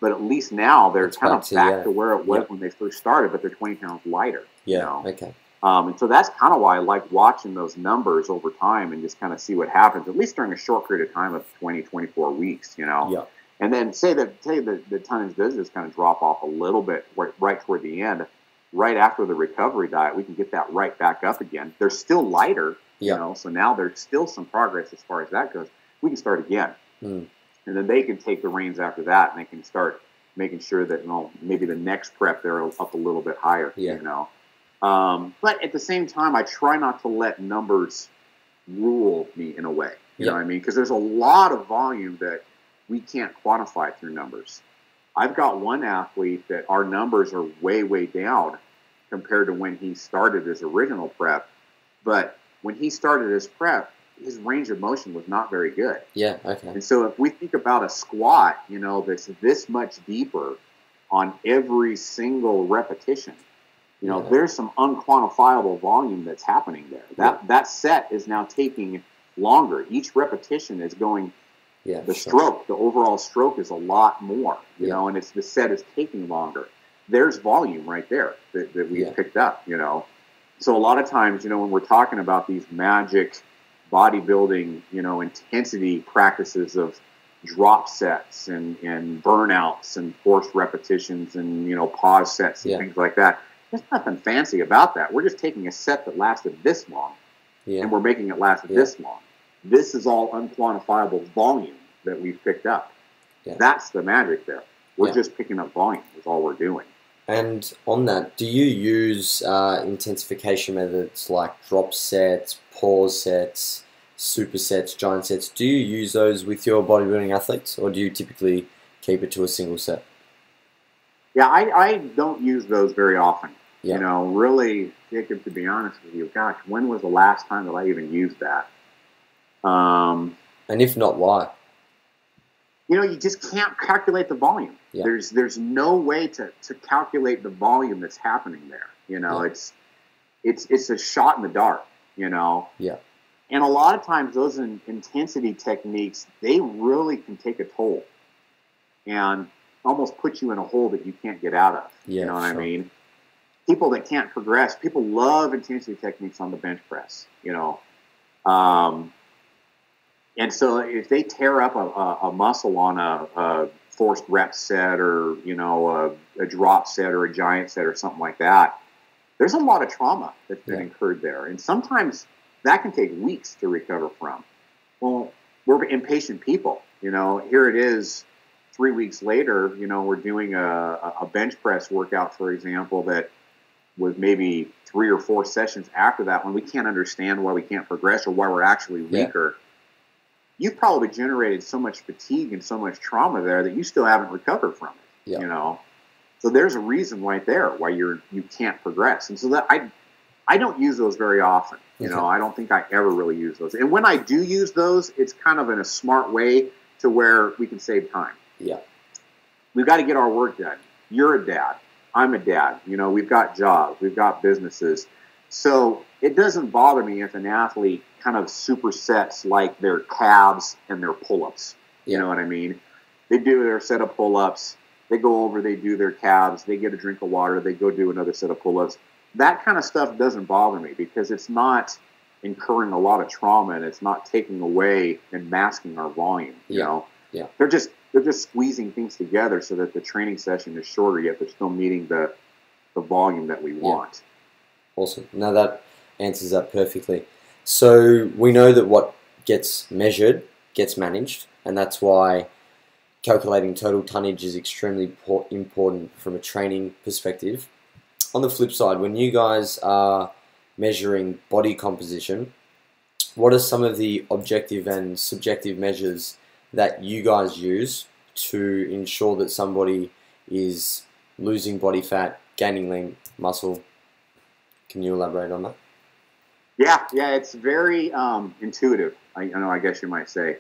But at least now they're kind of back yeah. to where it was yep. when they first started, but they're 20 pounds lighter. Yeah. You know? Okay. Um, and so that's kind of why I like watching those numbers over time and just kind of see what happens, at least during a short period of time of 20, 24 weeks, you know. Yeah. And then say that say the, the tonnage does just kind of drop off a little bit right, right toward the end right after the recovery diet, we can get that right back up again. They're still lighter, you know, so now there's still some progress as far as that goes. We can start again. Mm. And then they can take the reins after that and they can start making sure that, you know, maybe the next prep they're up a little bit higher, yeah. you know. Um, but at the same time, I try not to let numbers rule me in a way. You yeah. know what I mean? Because there's a lot of volume that we can't quantify through numbers. I've got one athlete that our numbers are way, way down compared to when he started his original prep. But when he started his prep, his range of motion was not very good. Yeah, okay. And so if we think about a squat, you know, that's this much deeper on every single repetition, you know, yeah. there's some unquantifiable volume that's happening there. That yeah. that set is now taking longer. Each repetition is going Yeah. the sure. stroke, the overall stroke is a lot more, you Yeah. know, and it's the set is taking longer. There's volume right there that, that we picked up, you know. So a lot of times, you know, when we're talking about these magic bodybuilding, you know, intensity practices of drop sets and, and burnouts and forced repetitions and, you know, pause sets and Yeah. things like that. There's nothing fancy about that. We're just taking a set that lasted this long Yeah. and we're making it last Yeah. this long. This is all unquantifiable volume that we've picked up. That's the magic there. We're just picking up volume. Is all we're doing. And on that, do you use uh, intensification methods like drop sets, pause sets, supersets, giant sets? Do you use those with your bodybuilding athletes, or do you typically keep it to a single set? Yeah, I, I don't use those very often. Yeah. You know, really, Jacob, to be honest with you, gosh, when was the last time that I even used that? Um, And if not, why? You know, you just can't calculate the volume. Yeah. There's there's no way to, to calculate the volume that's happening there. You know, Yeah. it's it's it's a shot in the dark. You know. Yeah. And a lot of times, those in, intensity techniques they really can take a toll, and almost put you in a hole that you can't get out of. Yeah, you know what sure. I mean? People that can't progress, people love intensity techniques on the bench press. You know. Um, and so if they tear up a, a, a muscle on a, a forced rep set or, you know, a, a drop set or a giant set or something like that, there's a lot of trauma that's been Yeah. incurred there. And sometimes that can take weeks to recover from. Well, we're impatient people. You know, here it is three weeks later, you know, we're doing a, a bench press workout, for example, that was maybe three or four sessions after that when we can't understand why we can't progress or why we're actually Yeah. You've probably generated so much fatigue and so much trauma there that you still haven't recovered from it. Yeah. You know, so there's a reason right there why you're you can't progress, and so that I I don't use those very often. You know, I don't think I ever really use those, and when I do use those, it's kind of in a smart way to where we can save time Yeah. we've got to get our work done. You're a dad. I'm a dad. You know, we've got jobs, we've got businesses. So it doesn't bother me if an athlete kind of supersets like their calves and their pull ups. You Yeah. know what I mean? They do their set of pull ups, they go over, they do their calves, they get a drink of water, they go do another set of pull ups. That kind of stuff doesn't bother me because it's not incurring a lot of trauma and it's not taking away and masking our volume. You Yeah. know? Yeah. They're just they're just squeezing things together so that the training session is shorter yet they're still meeting the the volume that we want. Awesome. Now that answers that perfectly. So we know that what gets measured gets managed, and that's why calculating total tonnage is extremely important from a training perspective. On the flip side, when you guys are measuring body composition, what are some of the objective and subjective measures that you guys use to ensure that somebody is losing body fat, gaining lean muscle, can you elaborate on that? Yeah, yeah, it's very um, intuitive. I, I know, I guess you might say.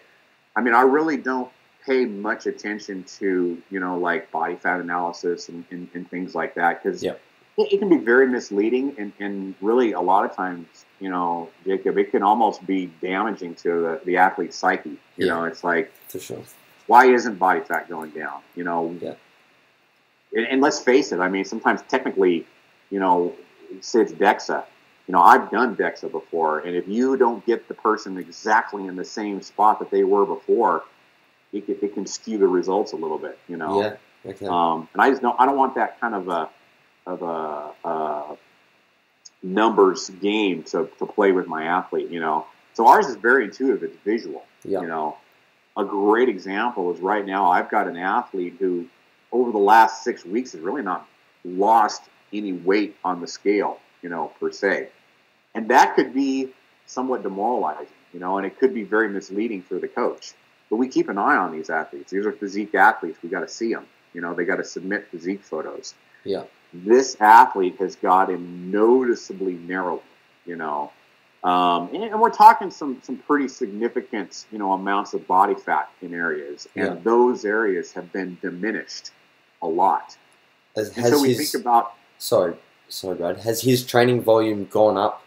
I mean, I really don't pay much attention to you know like body fat analysis and, and, and things like that because Yeah. it, it can be very misleading and, and really a lot of times you know Jacob it can almost be damaging to the, the athlete's psyche. You Yeah. know, it's like For sure. why isn't body fat going down? You know, Yeah. and, and let's face it. I mean, sometimes technically, you know, say it's DEXA. You know, I've done DEXA before, and if you don't get the person exactly in the same spot that they were before, it can, it can skew the results a little bit. You know, Yeah. Okay. um, and I just don't I don't want that kind of a of a, a numbers game to, to play with my athlete. You know, so ours is very intuitive. It's visual. yeah. You know, a great example is right now I've got an athlete who, over the last six weeks, has really not lost any weight on the scale, you know, per se. And that could be somewhat demoralizing, you know, and it could be very misleading for the coach. But we keep an eye on these athletes. These are physique athletes. We got to see them. You know, they got to submit physique photos. Yeah. This athlete has got him noticeably narrowed, you know, um, and, and we're talking some some pretty significant, you know, amounts of body fat in areas, and Yeah. those areas have been diminished a lot. Has, And has so we his, think about sorry, sorry, Brad. Has his training volume gone up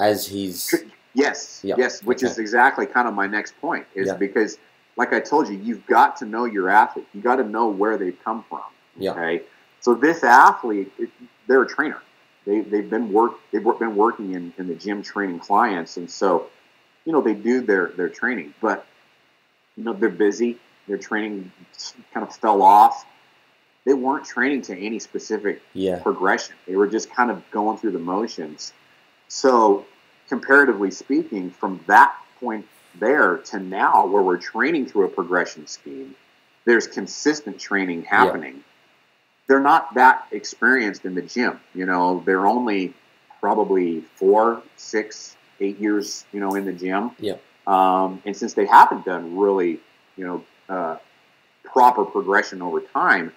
as he's Yes, yes, which is exactly kind of my next point. Is Yeah. because, like I told you, you've got to know your athlete. You got to know where they've come from. Yeah. Okay. So this athlete, they're a trainer. They they've been work they've been working in, in the gym training clients, and so, you know, they do their their training, but you know they're busy. Their training kind of fell off. They weren't training to any specific Yeah. progression. They were just kind of going through the motions. So, comparatively speaking, from that point there to now, where we're training through a progression scheme, there's consistent training happening. They're not that experienced in the gym. You know, they're only probably four, six, eight years, you know, in the gym. Yeah. Um, and since they haven't done really, you know, uh, proper progression over time,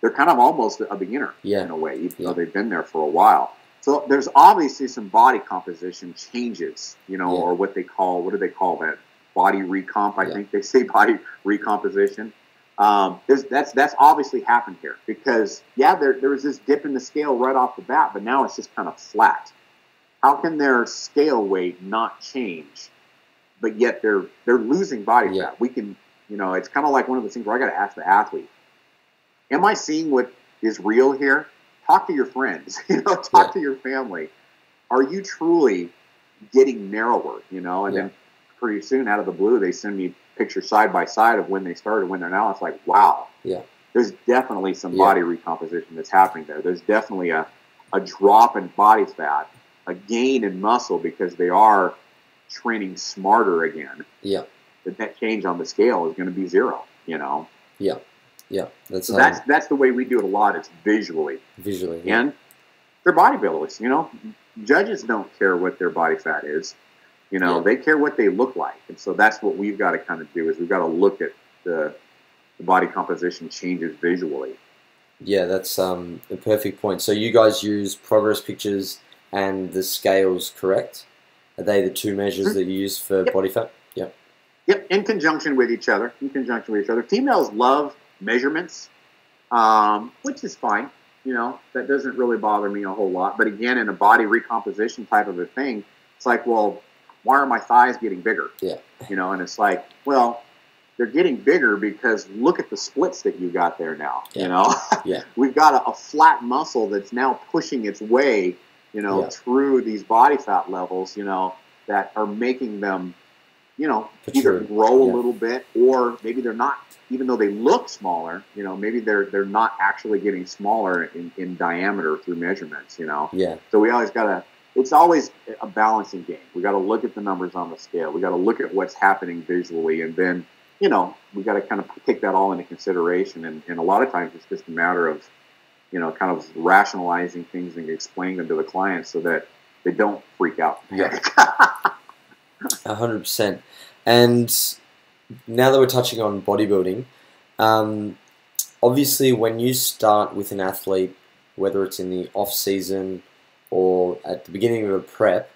they're kind of almost a beginner Yeah. in a way, even Yeah. though they've been there for a while. So there's obviously some body composition changes, you know, Yeah. or what they call what do they call that? Body recomp, I Yeah. think they say body recomposition. Um, there's, that's that's obviously happened here because yeah, there there was this dip in the scale right off the bat, but now it's just kind of flat. How can their scale weight not change, but yet they're they're losing body Yeah. fat? We can, you know, it's kind of like one of those things where I got to ask the athlete, am I seeing what is real here? Talk to your friends, you know, talk Yeah. to your family. Are you truly getting narrower, you know? And Yeah. then pretty soon out of the blue, they send me pictures side by side of when they started, when they're now. It's like, wow. Yeah. There's definitely some Yeah. body recomposition that's happening there. There's definitely a, a drop in body fat, a gain in muscle because they are training smarter again. Yeah. The net change on the scale is going to be zero, you know? Yeah. Yeah. That's, So that's that's the way we do it a lot. It's visually, visually. Yeah. and they're bodybuilders. You know, judges don't care what their body fat is. You know, Yeah. they care what they look like, and so that's what we've got to kind of do is we've got to look at the, the body composition changes visually. Yeah, that's um, a perfect point. So you guys use progress pictures and the scales, correct? Are they the two measures that you use for Mm-hmm. Yep. body fat? Yeah. Yep, in conjunction with each other. In conjunction with each other. Females love measurements, um, which is fine. You know, that doesn't really bother me a whole lot. But again, in a body recomposition type of a thing, it's like, well, why are my thighs getting bigger? Yeah. You know, and it's like, well, they're getting bigger because look at the splits that you got there now. Yeah. You know, Yeah. we've got a, a flat muscle that's now pushing its way, you know, Yeah. through these body fat levels, you know, that are making them, you know, either Protrude. grow a little bit or maybe they're not. Even though they look smaller, you know, maybe they're they're not actually getting smaller in, in diameter through measurements, you know. Yeah. So we always got to. It's always a balancing game. We got to look at the numbers on the scale. We got to look at what's happening visually, and then you know we got to kind of take that all into consideration. And, and a lot of times it's just a matter of you know kind of rationalizing things and explaining them to the client so that they don't freak out. Yeah. Hundred percent. And now that we're touching on bodybuilding, um, obviously when you start with an athlete, whether it's in the off season or at the beginning of a prep,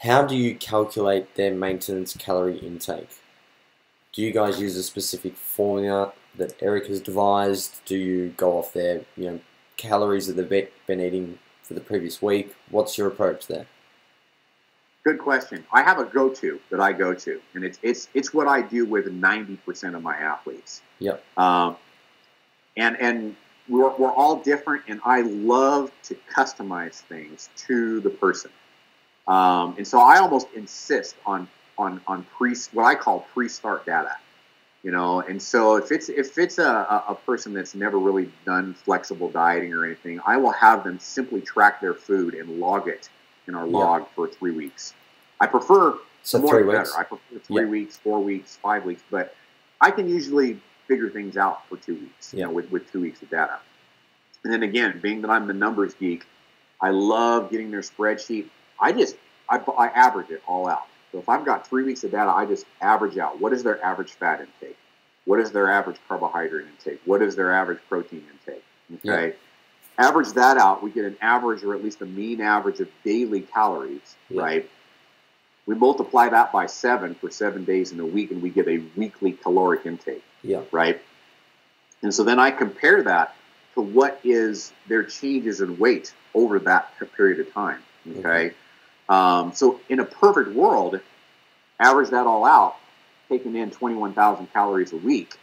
how do you calculate their maintenance calorie intake? Do you guys use a specific formula that Eric has devised? Do you go off their you know calories that they've been eating for the previous week? What's your approach there? Good question. I have a go-to that I go to, and it's it's it's what I do with ninety percent of my athletes. Yep. Um, and and we're we're all different, and I love to customize things to the person. Um, and so I almost insist on on on pre what I call pre-start data. You know, and so if it's if it's a, a a person that's never really done flexible dieting or anything, I will have them simply track their food and log it in our Yeah. log for three weeks. I prefer So more three weeks. better. I prefer three Yeah. weeks, four weeks, five weeks, but I can usually figure things out for two weeks. Yeah. You know, with with two weeks of data. And then again, being that I'm the numbers geek, I love getting their spreadsheet. I just I, I average it all out. So if I've got three weeks of data, I just average out what is their average fat intake, what is their average carbohydrate intake, what is their average protein intake. Okay. Average that out, we get an average or at least a mean average of daily calories, Yeah. right? We multiply that by seven for seven days in a week, and we get a weekly caloric intake Yeah. right? And so then I compare that to what is their changes in weight over that period of time. Okay. Um, so in a perfect world, average that all out, taking in 21,000 calories a week,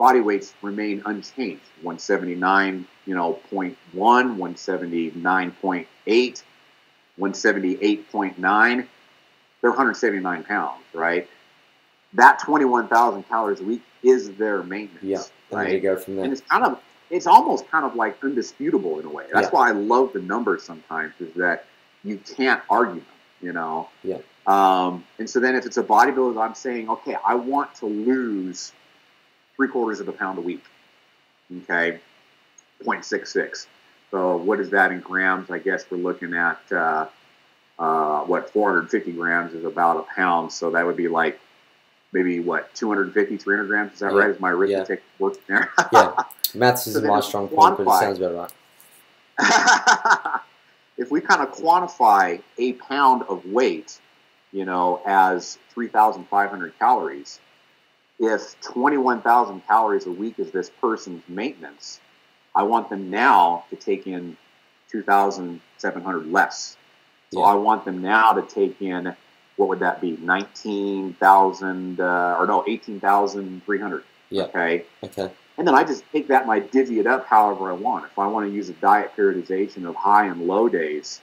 body weights remain unchanged. 179, you know, 0.1, 179.8, 178.9. They're 179 pounds, right? That 21,000 calories a week is their maintenance. Yeah. And right. you go from there. And it's kind of, it's almost kind of like undisputable in a way. That's Yeah. why I love the numbers sometimes, is that you can't argue them, you know? Yeah. Um, and so then if it's a bodybuilder, I'm saying, okay, I want to lose three quarters of a pound a week. Okay. 0.66. So what is that in grams? I guess we're looking at, uh, uh, what, 450 grams is about a pound. So that would be like maybe what, 250, 300 grams? Is that Yeah. right? Is my arithmetic working there? yeah. Maths isn't then my strong point, but it sounds about right. if we kind of quantify a pound of weight, you know, as 3,500 calories, if 21,000 calories a week is this person's maintenance, I want them now to take in 2,700 less. So Yeah. I want them now to take in, what would that be? 19,000, uh, or no, 18,300. Yeah. Okay. Okay. And then I just take that and I divvy it up however I want. If I want to use a diet periodization of high and low days,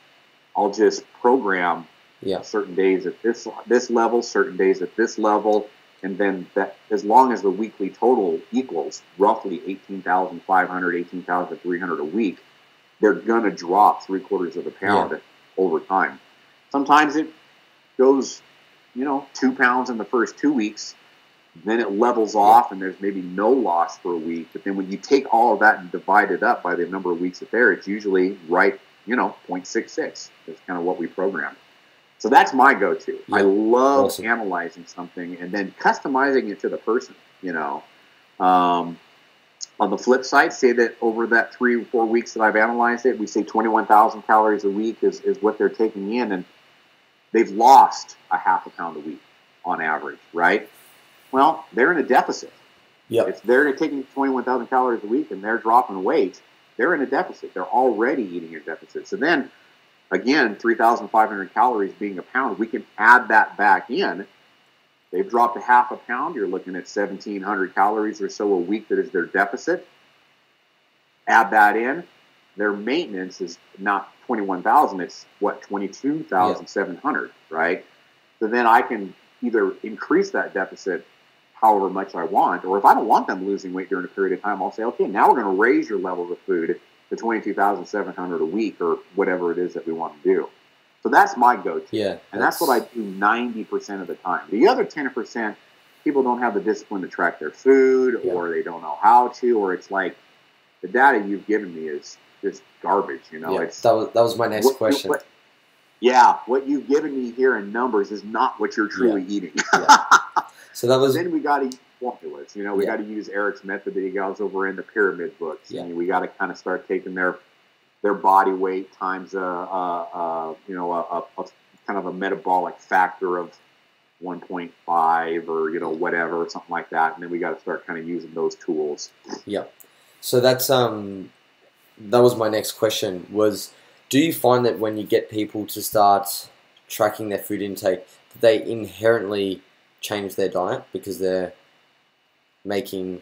I'll just program Yeah. certain days at this this level, certain days at this level, and then that as long as the weekly total equals roughly 18,500, 18,300 a week, they're gonna drop three quarters of a pound over time. Sometimes it goes, you know, two pounds in the first two weeks, then it levels off and there's maybe no loss for a week. But then when you take all of that and divide it up by the number of weeks that there, it's usually right, you know, 0.66. That's kind of what we programmed. So that's my go-to. I love Awesome. analyzing something and then customizing it to the person. You know, um, on the flip side, say that over that three or four weeks that I've analyzed it, we say 21,000 calories a week is, is what they're taking in, and they've lost a half a pound a week on average, right? Well, they're in a deficit. Yep. If they're taking 21,000 calories a week and they're dropping weight, they're in a deficit. They're already eating a deficit. So then, again, 3,500 calories being a pound, we can add that back in. They've dropped a half a pound. You're looking at 1,700 calories or so a week that is their deficit. Add that in. Their maintenance is not 21,000, it's what, 22,700, right? So then I can either increase that deficit however much I want, or if I don't want them losing weight during a period of time, I'll say, okay, now we're going to raise your levels of food to 22,700 a week or whatever it is that we want to do. So that's my go-to. Yeah. And that's, what I do 90% of the time. The other 10%, people don't have the discipline to track their food Yeah. or they don't know how to, or it's like the data you've given me is just garbage, you know? yeah. It's That was that was my next what- question. what- yeah, what you've given me here in numbers is not what you're truly eating. So that was then we got to formulas. You know, we Yeah. got to use Eric's method that he goes over in the pyramid books. Yeah. And we got to kind of start taking their their body weight times a, a, a you know a, a, a kind of a metabolic factor of 1.5 or you know whatever or something like that. And then we got to start kind of using those tools. Yeah. So that's um, that was my next question. Was do you find that when you get people to start tracking their food intake, that they inherently change their diet because they're making,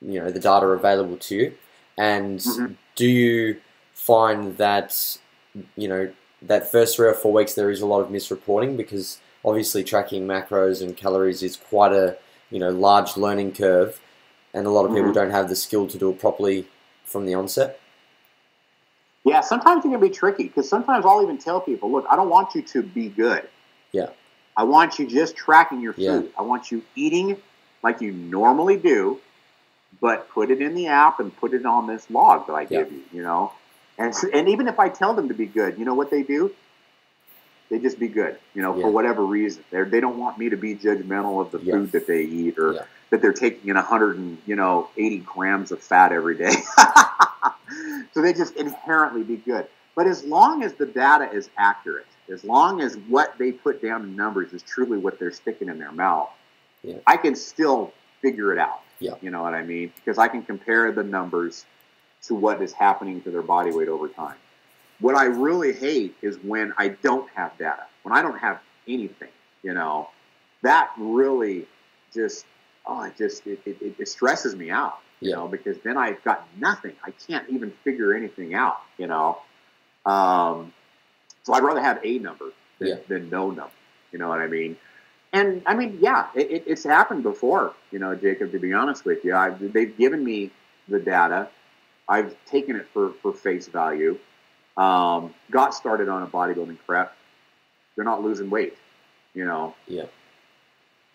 you know, the data available to you? And Mhm. do you find that, you know, that first three or four weeks there is a lot of misreporting because obviously tracking macros and calories is quite a you know large learning curve, and a lot of people Mhm. don't have the skill to do it properly from the onset. Yeah, sometimes it can be tricky because sometimes I'll even tell people, look, I don't want you to be good. Yeah. I want you just tracking your food. Yeah. I want you eating like you normally do, but put it in the app and put it on this log that I Yeah. give you, you know? And, and even if I tell them to be good, you know what they do? They just be good, you know, Yeah. for whatever reason. They're, they don't want me to be judgmental of the food that they eat or Yeah. that they're taking in 100 and, you know, 80 grams of fat every day. so they just inherently be good. But as long as the data is accurate, as long as what they put down in numbers is truly what they're sticking in their mouth, Yeah. I can still figure it out. Yeah. You know what I mean? Because I can compare the numbers to what is happening to their body weight over time. What I really hate is when I don't have data, when I don't have anything. you know, that really just, oh, it just, it, it, it stresses me out, you Yeah. know, because then I've got nothing. I can't even figure anything out, you know. Um, so I'd rather have a number than, Yeah. than no number, you know what I mean? And I mean, yeah, it, it, it's happened before, you know, Jacob, to be honest with you. I've, they've given me the data. I've taken it for, for face value. Um, got started on a bodybuilding prep. They're not losing weight, you know. Yeah.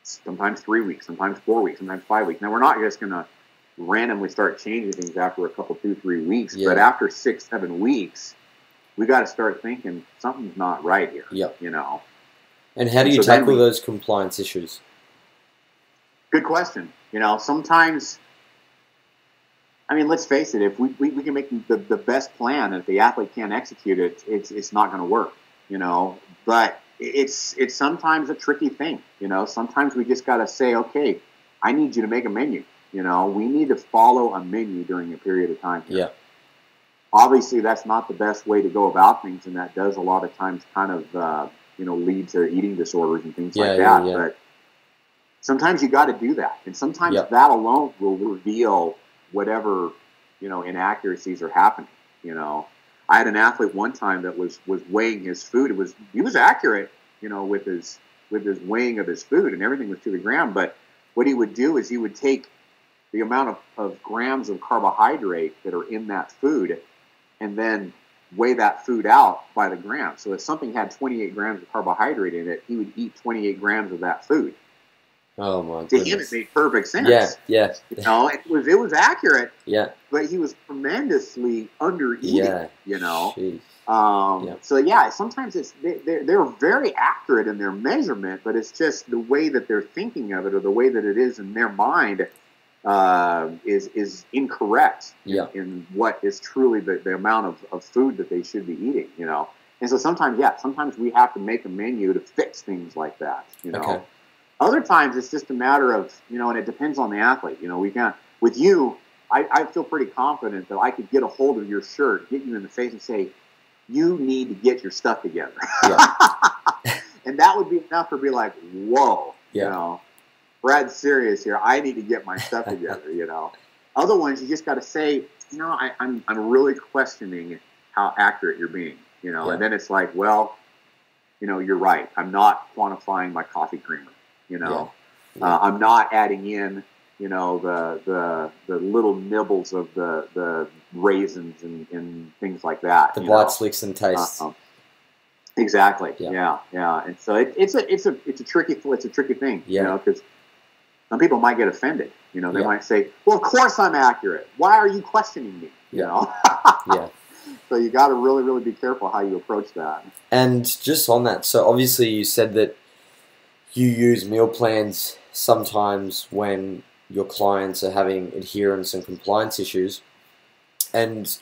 Sometimes three weeks, sometimes four weeks, sometimes five weeks. Now we're not just gonna randomly start changing things after a couple, two, three weeks. Yeah. But after six, seven weeks, we got to start thinking something's not right here. Yep. You know. And how do you So tackle we- those compliance issues? Good question. You know, sometimes, I mean, let's face it, if we, we, we can make the, the best plan, and if the athlete can't execute it, it's, it's not going to work, you know. But it's, it's sometimes a tricky thing, you know. Sometimes we just got to say, okay, I need you to make a menu, you know. We need to follow a menu during a period of time. Yeah. Obviously, that's not the best way to go about things, and that does a lot of times kind of, uh, you know, lead to eating disorders and things Yeah, like that. yeah. But sometimes you got to do that, and sometimes Yeah. that alone will reveal whatever you know inaccuracies are happening. You know, I had an athlete one time that was was weighing his food. It was he was accurate, you know, with his with his weighing of his food, and everything was to the gram. But what he would do is he would take the amount of, of grams of carbohydrate that are in that food, and then weigh that food out by the gram. So if something had 28 grams of carbohydrate in it, he would eat 28 grams of that food. Oh my To him, it made perfect sense. Yeah, yeah, You know, it was it was accurate, yeah, but he was tremendously under eating. yeah. You know, Jeez. um, Yeah. so yeah, sometimes it's they- they're, they're very accurate in their measurement, but it's just the way that they're thinking of it or the way that it is in their mind uh, is is incorrect in- Yeah. in, what is truly the, the amount of, of food that they should be eating. You know, and so sometimes yeah, sometimes we have to make a menu to fix things like that. You know. Okay. Other times it's just a matter of, you know, and it depends on the athlete. You know, we can with you, I, I feel pretty confident that I could get a hold of your shirt, get you in the face and say, you need to get your stuff together. and that would be enough to be like, whoa, Yeah. you know, Brad's serious here. I need to get my stuff together, you know. Other ones, you just got to say, you know, I, I'm, I'm really questioning how accurate you're being, you know. Yeah. And then it's like, well, you know, you're right. I'm not quantifying my coffee creamer, you know. Yeah. Uh, I'm not adding in, you know, the the the little nibbles of the the raisins and, and things like that. The you know. bites, licks, and tastes. Uh, exactly. Yeah. Yeah. yeah, And so it, it's a it's a it's a tricky it's a tricky thing. Yeah. You know, because some people might get offended. You know, they Yeah. might say, "Well, of course I'm accurate. Why are you questioning me?" You Yeah. know. yeah. So you got to really really be careful how you approach that. And just on that, so obviously you said that you use meal plans sometimes when your clients are having adherence and compliance issues. And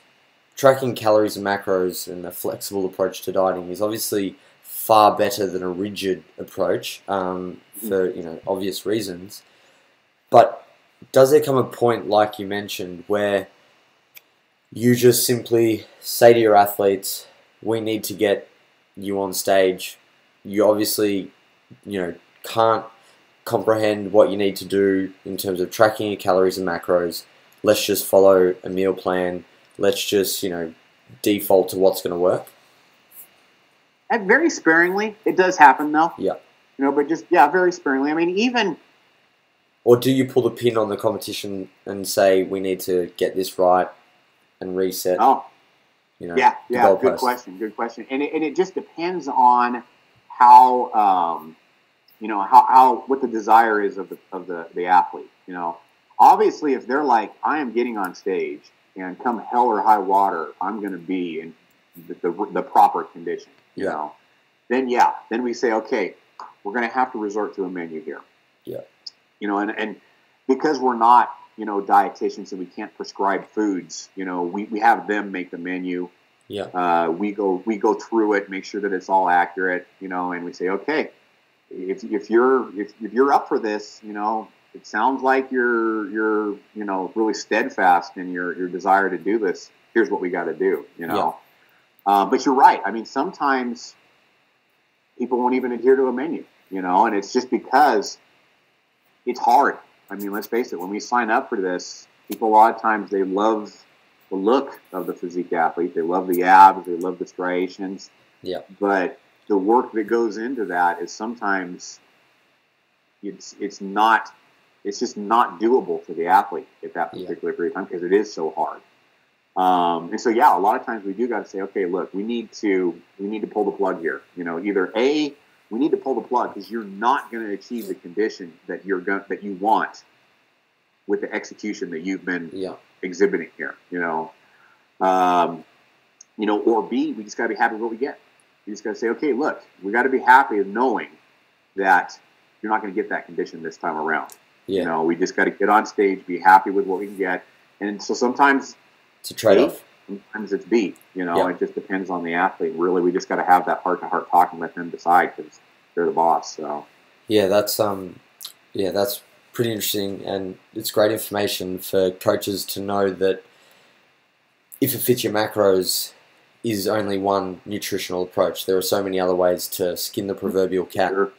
tracking calories and macros and a flexible approach to dieting is obviously far better than a rigid approach um, for you know obvious reasons. But does there come a point, like you mentioned, where you just simply say to your athletes, "We need to get you on stage." You obviously, you know, can't comprehend what you need to do in terms of tracking your calories and macros. Let's just follow a meal plan. Let's just, you know, default to what's going to work. And very sparingly, it does happen though. Yeah. You know, but just yeah, very sparingly. I mean, even Or do you pull the pin on the competition and say we need to get this right and reset? oh you know, yeah, yeah, good goalpost? question, good question. And it, and it just depends on how um, you know how, how what the desire is of the of the, the athlete. You know, obviously, if they're like, I am getting on stage and come hell or high water, I'm going to be in the, the, the proper condition. You Yeah. know, then yeah, then we say, okay, we're going to have to resort to a menu here. Yeah. You know, and and because we're not you know dietitians and we can't prescribe foods, you know, we, we have them make the menu. Yeah. Uh, we go we go through it, make sure that it's all accurate, you know, and we say, okay, if, if you're if, if you're up for this, you know, it sounds like you're you're you know really steadfast in your your desire to do this. Here's what we got to do, you know. Uh, but you're right. I mean, sometimes people won't even adhere to a menu. you know, and it's just because it's hard. I mean, let's face it, when we sign up for this, people a lot of times they love the look of the physique athlete. They love the abs, they love the striations. Yeah. But the work that goes into that is sometimes it's it's not it's just not doable for the athlete at that particular yeah. period of time because it is so hard. Um, and so yeah, a lot of times we do got to say, okay, look, we need to we need to pull the plug here. You know, either a we need to pull the plug because you're not going to achieve the condition that you're that you want with the execution that you've been yeah. exhibiting here. You know, um, you know, or B, we just got to be happy with what we get. We just got to say, okay, look, we got to be happy of knowing that you're not going to get that condition this time around. Yeah. You know, we just got to get on stage, be happy with what we can get, and so sometimes it's a trade off. Sometimes it's B. You know, yeah. it just depends on the athlete. Really, we just got to have that heart to heart talk and let them decide because they're the boss. So. Yeah, that's um, yeah, that's pretty interesting, and it's great information for coaches to know that if it fits your macros, is only one nutritional approach. There are so many other ways to skin the proverbial cat. Sure.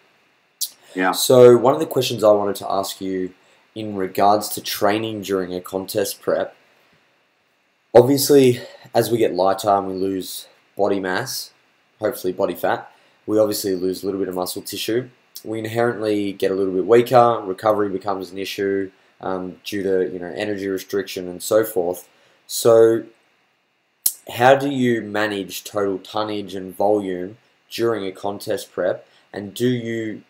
Yeah. So one of the questions I wanted to ask you in regards to training during a contest prep, obviously as we get lighter and we lose body mass, hopefully body fat, we obviously lose a little bit of muscle tissue. We inherently get a little bit weaker. Recovery becomes an issue um, due to you know energy restriction and so forth. So, how do you manage total tonnage and volume during a contest prep? And do you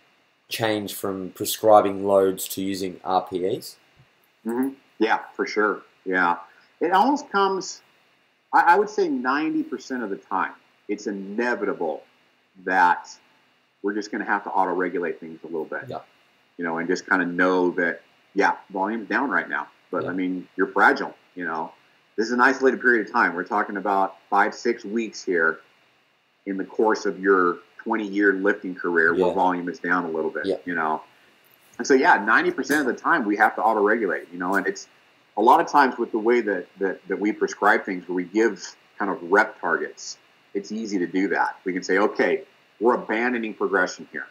change from prescribing loads to using RPEs? Mm-hmm. Yeah, for sure. Yeah. It almost comes, I, I would say 90% of the time, it's inevitable that we're just going to have to auto regulate things a little bit. Yeah. You know, and just kind of know that, yeah, volume's down right now. But yeah. I mean, you're fragile, you know. This is an isolated period of time. We're talking about five, six weeks here in the course of your 20 year lifting career yeah. where volume is down a little bit, yeah. you know. And so, yeah, 90% of the time we have to auto regulate, you know, and it's a lot of times with the way that, that, that we prescribe things where we give kind of rep targets, it's easy to do that. We can say, okay, we're abandoning progression here.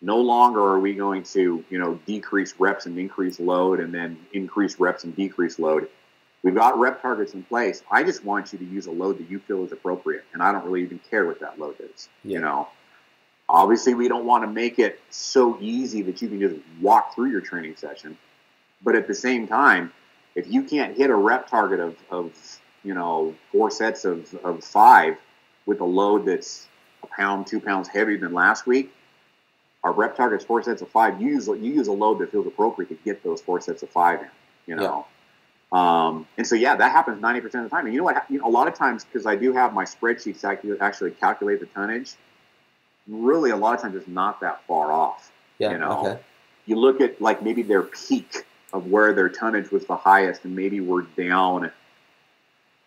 No longer are we going to, you know, decrease reps and increase load and then increase reps and decrease load. We've got rep targets in place. I just want you to use a load that you feel is appropriate, and I don't really even care what that load is. Yeah. You know, Obviously, we don't want to make it so easy that you can just walk through your training session. But at the same time, if you can't hit a rep target of, of you know, four sets of, of five with a load that's a pound, two pounds heavier than last week, our rep target's four sets of five. You use, you use a load that feels appropriate to get those four sets of five in, you know. Yeah. Um, and so, yeah, that happens 90% of the time. And you know what? You know, a lot of times, because I do have my spreadsheets actually calculate the tonnage, really a lot of times it's not that far off. Yeah. You know, okay. you look at like maybe their peak of where their tonnage was the highest, and maybe we're down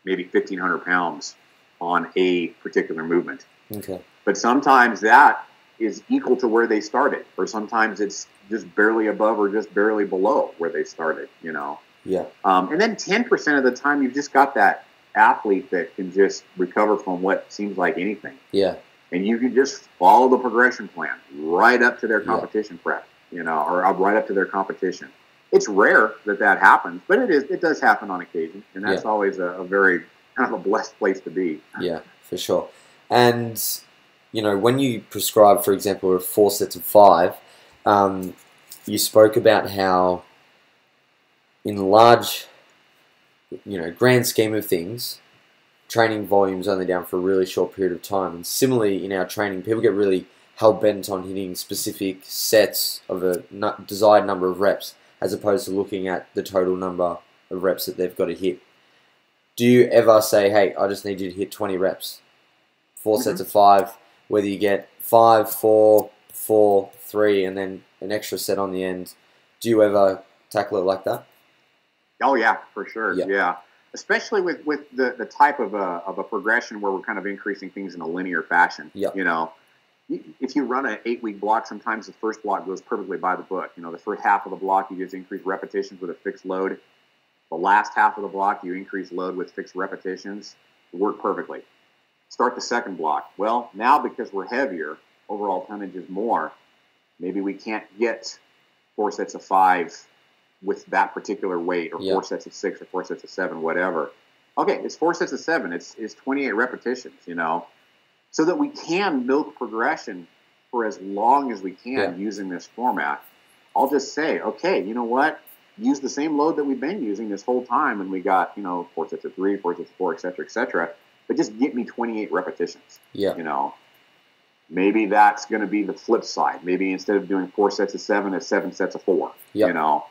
maybe fifteen hundred pounds on a particular movement. Okay. But sometimes that is equal to where they started, or sometimes it's just barely above or just barely below where they started. You know. Yeah. Um, and then ten percent of the time, you've just got that athlete that can just recover from what seems like anything. Yeah and you can just follow the progression plan right up to their competition yeah. prep, you know, or right up to their competition. It's rare that that happens, but it is. It does happen on occasion, and that's yeah. always a, a, very kind of a blessed place to be. Yeah, for sure. And you know, when you prescribe, for example, four sets of five, um, you spoke about how, in large, you know, grand scheme of things, training volume's only down for a really short period of time. And similarly, in our training, people get really hell bent on hitting specific sets of a desired number of reps, as opposed to looking at the total number of reps that they've got to hit. Do you ever say, "Hey, I just need you to hit 20 reps, 4 mm-hmm. sets of five, whether you get five, four, four, three, and then an extra set on the end"? Do you ever tackle it like that? Oh yeah, for sure. Yeah. yeah especially with, with the, the type of a, of a progression where we're kind of increasing things in a linear fashion. Yeah. You know, if you run an eight week block, sometimes the first block goes perfectly by the book. You know, the first half of the block, you just increase repetitions with a fixed load. The last half of the block, you increase load with fixed repetitions. Work perfectly. Start the second block. Well, now because we're heavier, overall tonnage is more. maybe we can't get four sets of five with that particular weight, or Yeah. four sets of six, or four sets of seven, whatever. Okay, it's four sets of seven. It's it's 28 repetitions, you know, so that we can milk progression for as long as we can Yeah. using this format. I'll just say, okay, you know what? Use the same load that we've been using this whole time, and we got you know four sets of three, four sets of four, et cetera, et cetera. But just get me 28 repetitions Yeah. you know maybe that's going to be the flip side maybe instead of doing four sets of seven it's seven sets of four Yep. you know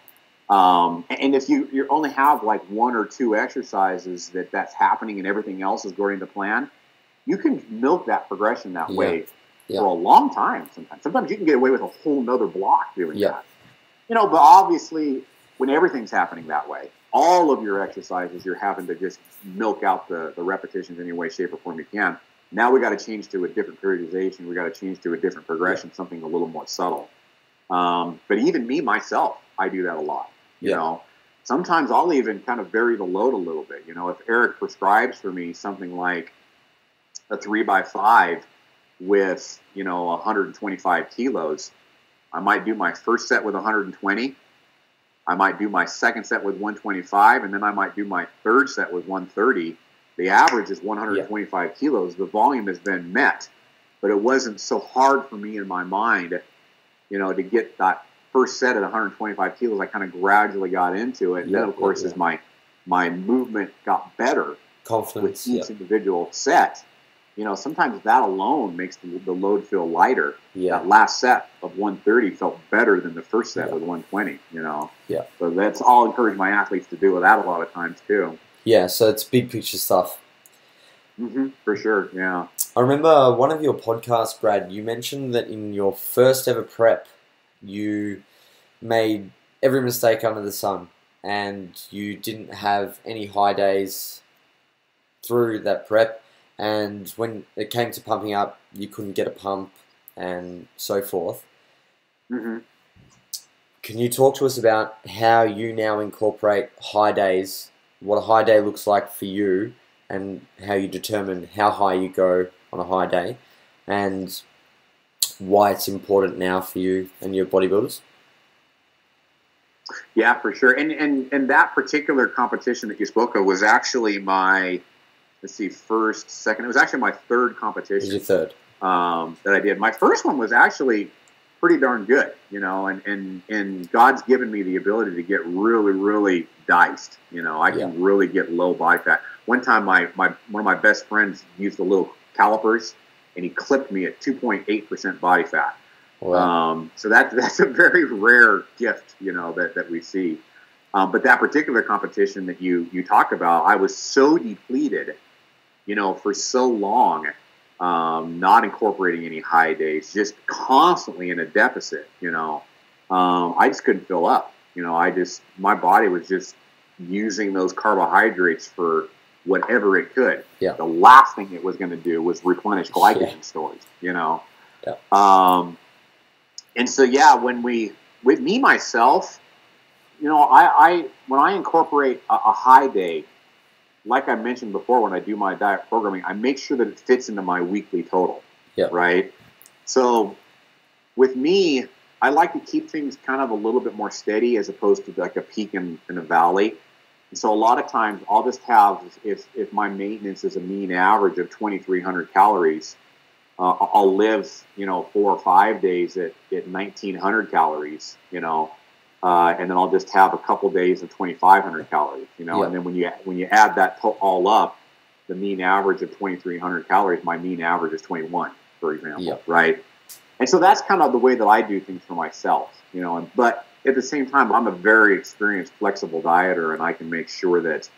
um, and if you you only have like one or two exercises that that's happening and everything else is going to plan you can milk that progression that Yeah. way Yeah. for a long time sometimes. Sometimes you can get away with a whole nother block doing Yeah. that. You know but obviously when everything's happening that way all of your exercises you're having to just milk out the, the repetitions any way shape or form you can. Now we got to change to a different periodization. We got to change to a different progression something a little more subtle. Um, but even me myself i do that a lot you know? Sometimes i'll even kind of vary the load a little bit. You know if eric prescribes for me something like a three by five with you know 125 kilos. I might do my first set with 120 i might do my second set with 125 and then i might do my third set with 130 the average is 125 kilos. The volume has been met but it wasn't so hard for me in my mind you know to get that first set at 125 kilos. I kind of gradually got into it. And Yeah, then of course yeah, as my my movement got better Confidence. with Yeah. each individual set, you know, sometimes that alone makes the, the load feel lighter. Yeah. That last set of 130 felt better than the first set Yeah. with 120, you know. Yeah. So that's all I encourage my athletes to do with that a lot of times too. Yeah. So it's big picture stuff. hmm For sure, yeah. I remember one of your podcasts, Brad. You mentioned that in your first ever prep, you made every mistake under the sun, and you didn't have any high days through that prep. And when it came to pumping up, you couldn't get a pump, and so forth. hmm Can you talk to us about how you now incorporate high days, what a high day looks like for you, and how you determine how high you go on a high day, and why it's important now for you and your bodybuilders? Yeah, for sure. And, and and that particular competition that you spoke of was actually my, let's see, first, second. It was actually my third competition. your third? um, that I did. My first one was actually pretty darn good, you know, and, and, and God's given me the ability to get really, really diced. You know, I can really get low body fat. One time, my, my one of my best friends used the little calipers, and he clipped me at 2.8% body fat. Wow. Um, so that that's a very rare gift, you know, that, that we see. Um, but that particular competition that you you talked about, I was so depleted, you know, for so long, um, not incorporating any high days, just constantly in a deficit, you know. Um, I just couldn't fill up. You know, I just my body was just using those carbohydrates for whatever it could. Yeah. The last thing it was going to do was replenish glycogen Yeah. stores. You know. Yeah. Um, and so yeah, when we with me myself, you know, I, I when I incorporate a, a high day, like I mentioned before, when I do my diet programming, I make sure that it fits into my weekly total. Yeah. Right. So with me, I like to keep things kind of a little bit more steady as opposed to like a peak and, and a valley. And so a lot of times I'll just have if if my maintenance is a mean average of 2,300 calories, uh, I'll live you know four or five days at, at 1,900 calories, you know, uh, and then I'll just have a couple days of 2,500 calories, you know, and then when you when you add that all up, the mean average of 2,300 calories, my mean average is 21, for example, right? And so that's kind of the way that I do things for myself, you know. And, but at the same time, I'm a very experienced, flexible dieter, and I can make sure that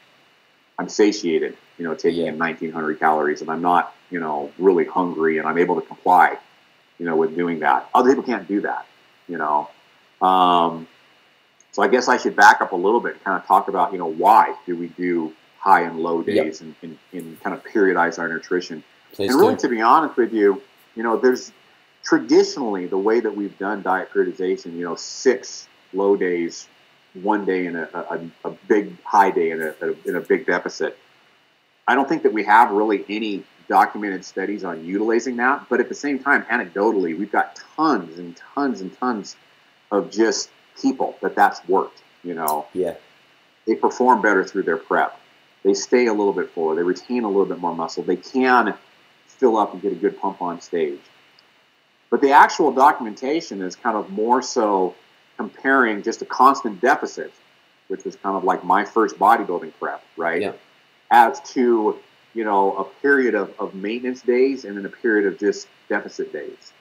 I'm satiated, you know, taking Yeah. in 1,900 calories, and I'm not, you know, really hungry, and I'm able to comply, you know, with doing that. Other people can't do that, you know. Um, so I guess I should back up a little bit and kind of talk about, you know, why do we do high and low Yep. days and, and, and kind of periodize our nutrition. Please and really, do. to be honest with you, you know, there's traditionally the way that we've done diet periodization, you know, six low days, one day in a, a, a big high day in a, a, in a big deficit. I don't think that we have really any documented studies on utilizing that, but at the same time, anecdotally, we've got tons and tons and tons of just people that that's worked. You know, Yeah. they perform better through their prep. They stay a little bit fuller. They retain a little bit more muscle. They can fill up and get a good pump on stage. But the actual documentation is kind of more so comparing just a constant deficit, which was kind of like my first bodybuilding prep, right? Yeah. As to, you know, a period of, of maintenance days and then a period of just deficit days.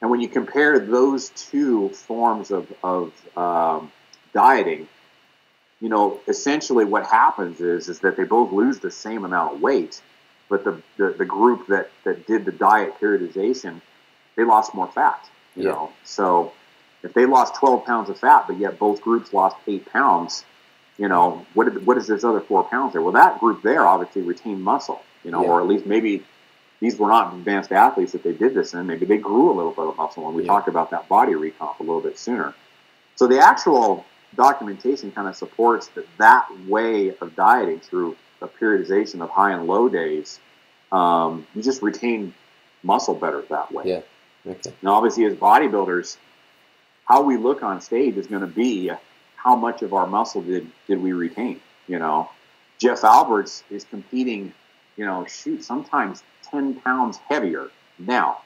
And when you compare those two forms of, of um, dieting, you know, essentially what happens is is that they both lose the same amount of weight, but the, the, the group that, that did the diet periodization, they lost more fat. You Yeah. know, so if they lost 12 pounds of fat, but yet both groups lost eight pounds, you know, what did, what is this other four pounds there? Well, that group there obviously retained muscle, you know, Yeah. or at least maybe these were not advanced athletes that they did this in. Maybe they grew a little bit of muscle, and we Yeah. talked about that body recomp a little bit sooner. So the actual documentation kind of supports that that way of dieting through a periodization of high and low days, um, you just retain muscle better that way. Yeah. Okay. Now, obviously, as bodybuilders, how we look on stage is going to be how much of our muscle did did we retain. You know, Jeff Alberts is competing. You know, shoot, sometimes ten pounds heavier now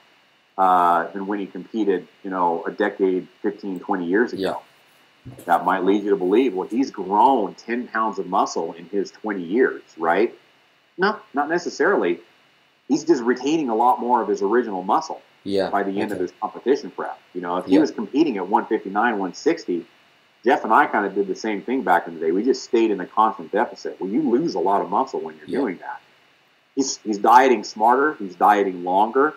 uh, than when he competed. You know, a decade, 15, 20 years ago. That might lead you to believe, well, he's grown 10 pounds of muscle in his 20 years, right? No, not necessarily. He's just retaining a lot more of his original muscle Yeah. by the end of his competition prep. You know, if he Yeah. was competing at 159, 160, Jeff and I kind of did the same thing back in the day. We just stayed in a constant deficit. Well, you lose a lot of muscle when you're Yeah. doing that. He's, he's dieting smarter, he's dieting longer.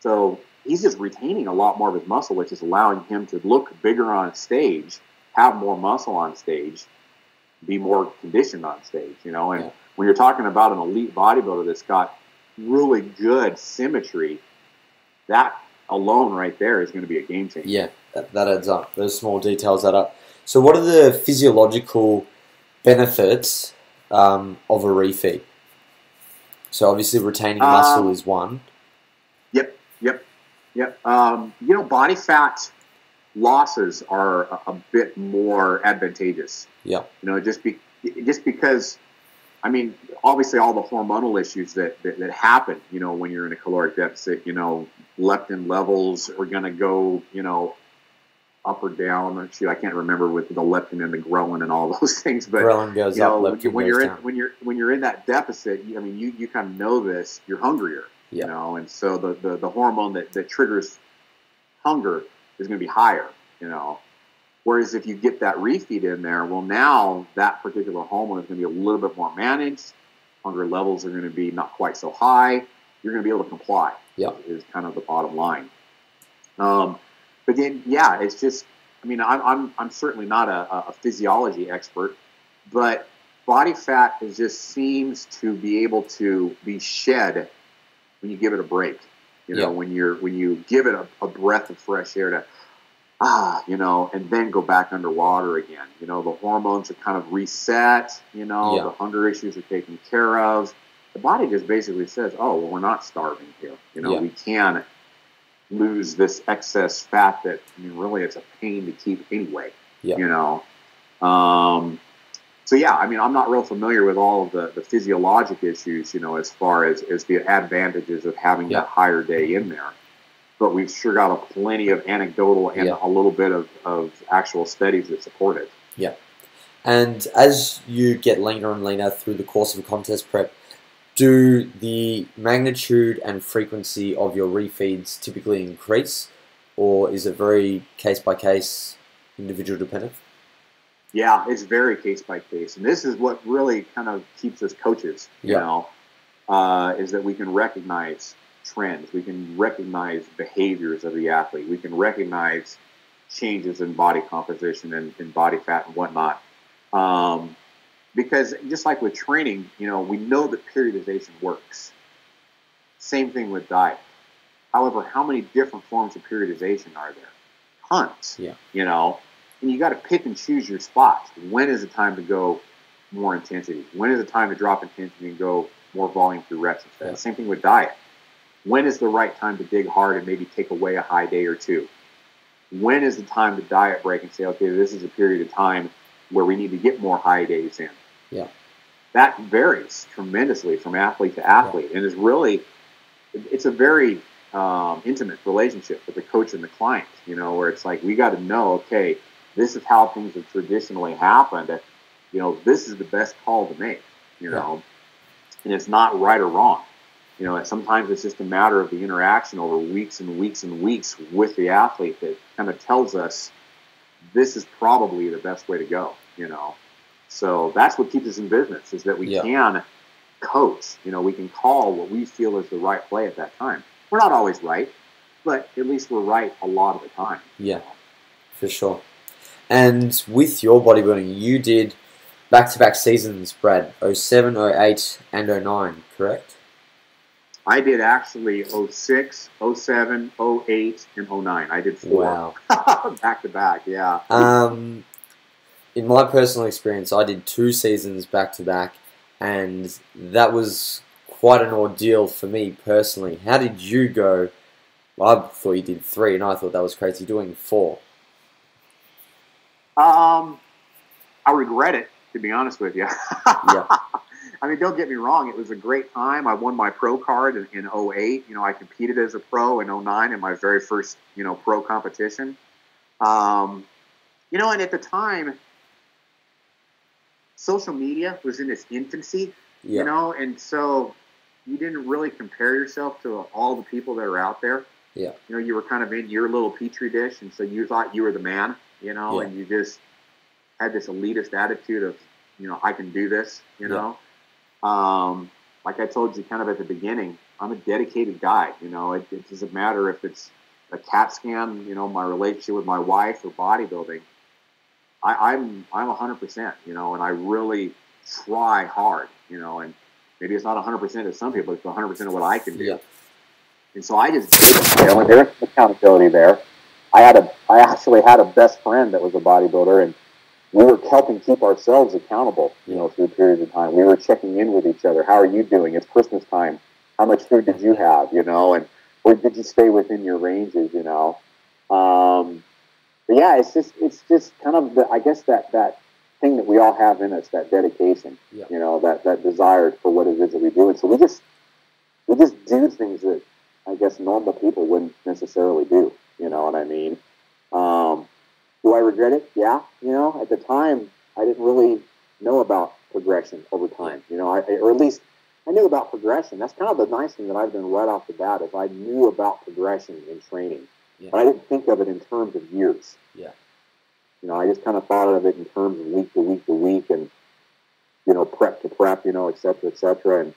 So he's just retaining a lot more of his muscle, which is allowing him to look bigger on stage, have more muscle on stage, be more conditioned on stage, you know. And Yeah. when you're talking about an elite bodybuilder that's got really good symmetry, that alone right there is going to be a game changer. Yeah, that, that adds up. Those small details add up. So, what are the physiological benefits um, of a refeed? So, obviously, retaining Um, muscle is one. Yep, yep, yep. Um, you know, body fat losses are a, a bit more advantageous. Yeah. You know, just be just because, I mean, obviously all the hormonal issues that, that, that happen, you know, when you're in a caloric deficit, you know, leptin levels are going to go, you know, up or down. Shoot, I can't remember with the leptin and the ghrelin and all those things, but Ghrelin goes you know, up, when, leptin you, when goes you're in down. when you're when you're in that deficit, you, I mean, you, you kind of know this. You're hungrier, Yeah. you know, and so the, the, the hormone that, that triggers hunger is going to be higher, you know. Whereas if you get that refeed in there, well, now that particular hormone is going to be a little bit more managed. Hunger levels are going to be not quite so high. You're going to be able to comply. Yeah. is kind of the bottom line. Um, but then, yeah, it's just. I mean, I'm I'm, I'm certainly not a, a physiology expert, but body fat is just seems to be able to be shed when you give it a break. You know, Yeah. when you're when you give it a, a breath of fresh air to ah, you know, and then go back underwater again. You know, the hormones are kind of reset. You know, Yeah. the hunger issues are taken care of. The body just basically says, "Oh, well, we're not starving here. You know, Yeah. we can lose this excess fat that I mean, really it's a pain to keep anyway. Yeah. You know, um, so yeah, I mean, I'm not real familiar with all of the, the physiologic issues, you know, as far as, as the advantages of having Yeah. that higher day in there. But we've sure got a plenty of anecdotal and Yeah. a little bit of, of actual studies that support it. Yeah. And as you get leaner and leaner through the course of a contest prep, do the magnitude and frequency of your refeeds typically increase, or is it very case by case, individual dependent? Yeah, it's very case by case, and this is what really kind of keeps us coaches. You Yeah. know, uh, is that we can recognize trends, we can recognize behaviors of the athlete, we can recognize changes in body composition and, and body fat and whatnot. Um, because just like with training, you know, we know that periodization works. Same thing with diet. However, how many different forms of periodization are there? Tons. Yeah. You know, and you got to pick and choose your spots. When is the time to go more intensity? When is the time to drop intensity and go more volume through reps instead. Yeah. Same thing with diet. When is the right time to dig hard and maybe take away a high day or two? When is the time to diet break and say, okay, this is a period of time where we need to get more high days in? Yeah. That varies tremendously from athlete to athlete and is really, it's a very um, intimate relationship with the coach and the client, you know, where it's like, we got to know, okay, this is how things have traditionally happened. You know, this is the best call to make, you Yeah. know, and it's not right or wrong. You know, sometimes it's just a matter of the interaction over weeks and weeks and weeks with the athlete that kind of tells us this is probably the best way to go, you know. So that's what keeps us in business is that we Yeah. can coach, you know, we can call what we feel is the right play at that time. We're not always right, but at least we're right a lot of the time. Yeah, for sure. And with your bodybuilding, you did back to back seasons, Brad 07, 08, and 09, correct? I did actually 06, 07, 08, and 09. I did four Wow. back to back. Yeah. Um, in my personal experience, I did two seasons back to back, and that was quite an ordeal for me personally. How did you go? Well, I thought you did three, and I thought that was crazy doing four. Um, I regret it to be honest with you. Yeah. I mean, don't get me wrong. It was a great time. I won my pro card in, in 08. You know, I competed as a pro in 09 in my very first, you know, pro competition. Um, you know, and at the time, social media was in its infancy, Yeah, you know, and so you didn't really compare yourself to all the people that are out there. Yeah. You know, you were kind of in your little petri dish, and so you thought you were the man, you know, Yeah. and you just had this elitist attitude of, you know, I can do this, you Yeah. know. Um, like I told you kind of at the beginning, I'm a dedicated guy, you know. It, it doesn't matter if it's a CAT scan, you know, my relationship with my wife or bodybuilding. I, I'm I'm 100%, you know, and I really try hard, you know, and maybe it's not 100% of some people, it's 100% of what I can do. yeah, And so I just. You know, and there's accountability there. I had a, I actually had a best friend that was a bodybuilder, and we were helping keep ourselves accountable. You know, through periods of time, we were checking in with each other. How are you doing? It's Christmas time. How much food did you have? You know, and or did you stay within your ranges? You know, um, but yeah, it's just, it's just kind of the, I guess that that thing that we all have in us, that dedication. Yeah. You know, that that desire for what it is that we do, and so we just we just do things that I guess normal people wouldn't necessarily do. You know what I mean? Um, do I regret it? Yeah. You know, at the time, I didn't really know about progression over time. You know, I, or at least I knew about progression. That's kind of the nice thing that I've done right off the bat is I knew about progression in training, Yeah. but I didn't think of it in terms of years. Yeah. You know, I just kind of thought of it in terms of week to week to week and you know prep to prep. You know, et cetera, et cetera, and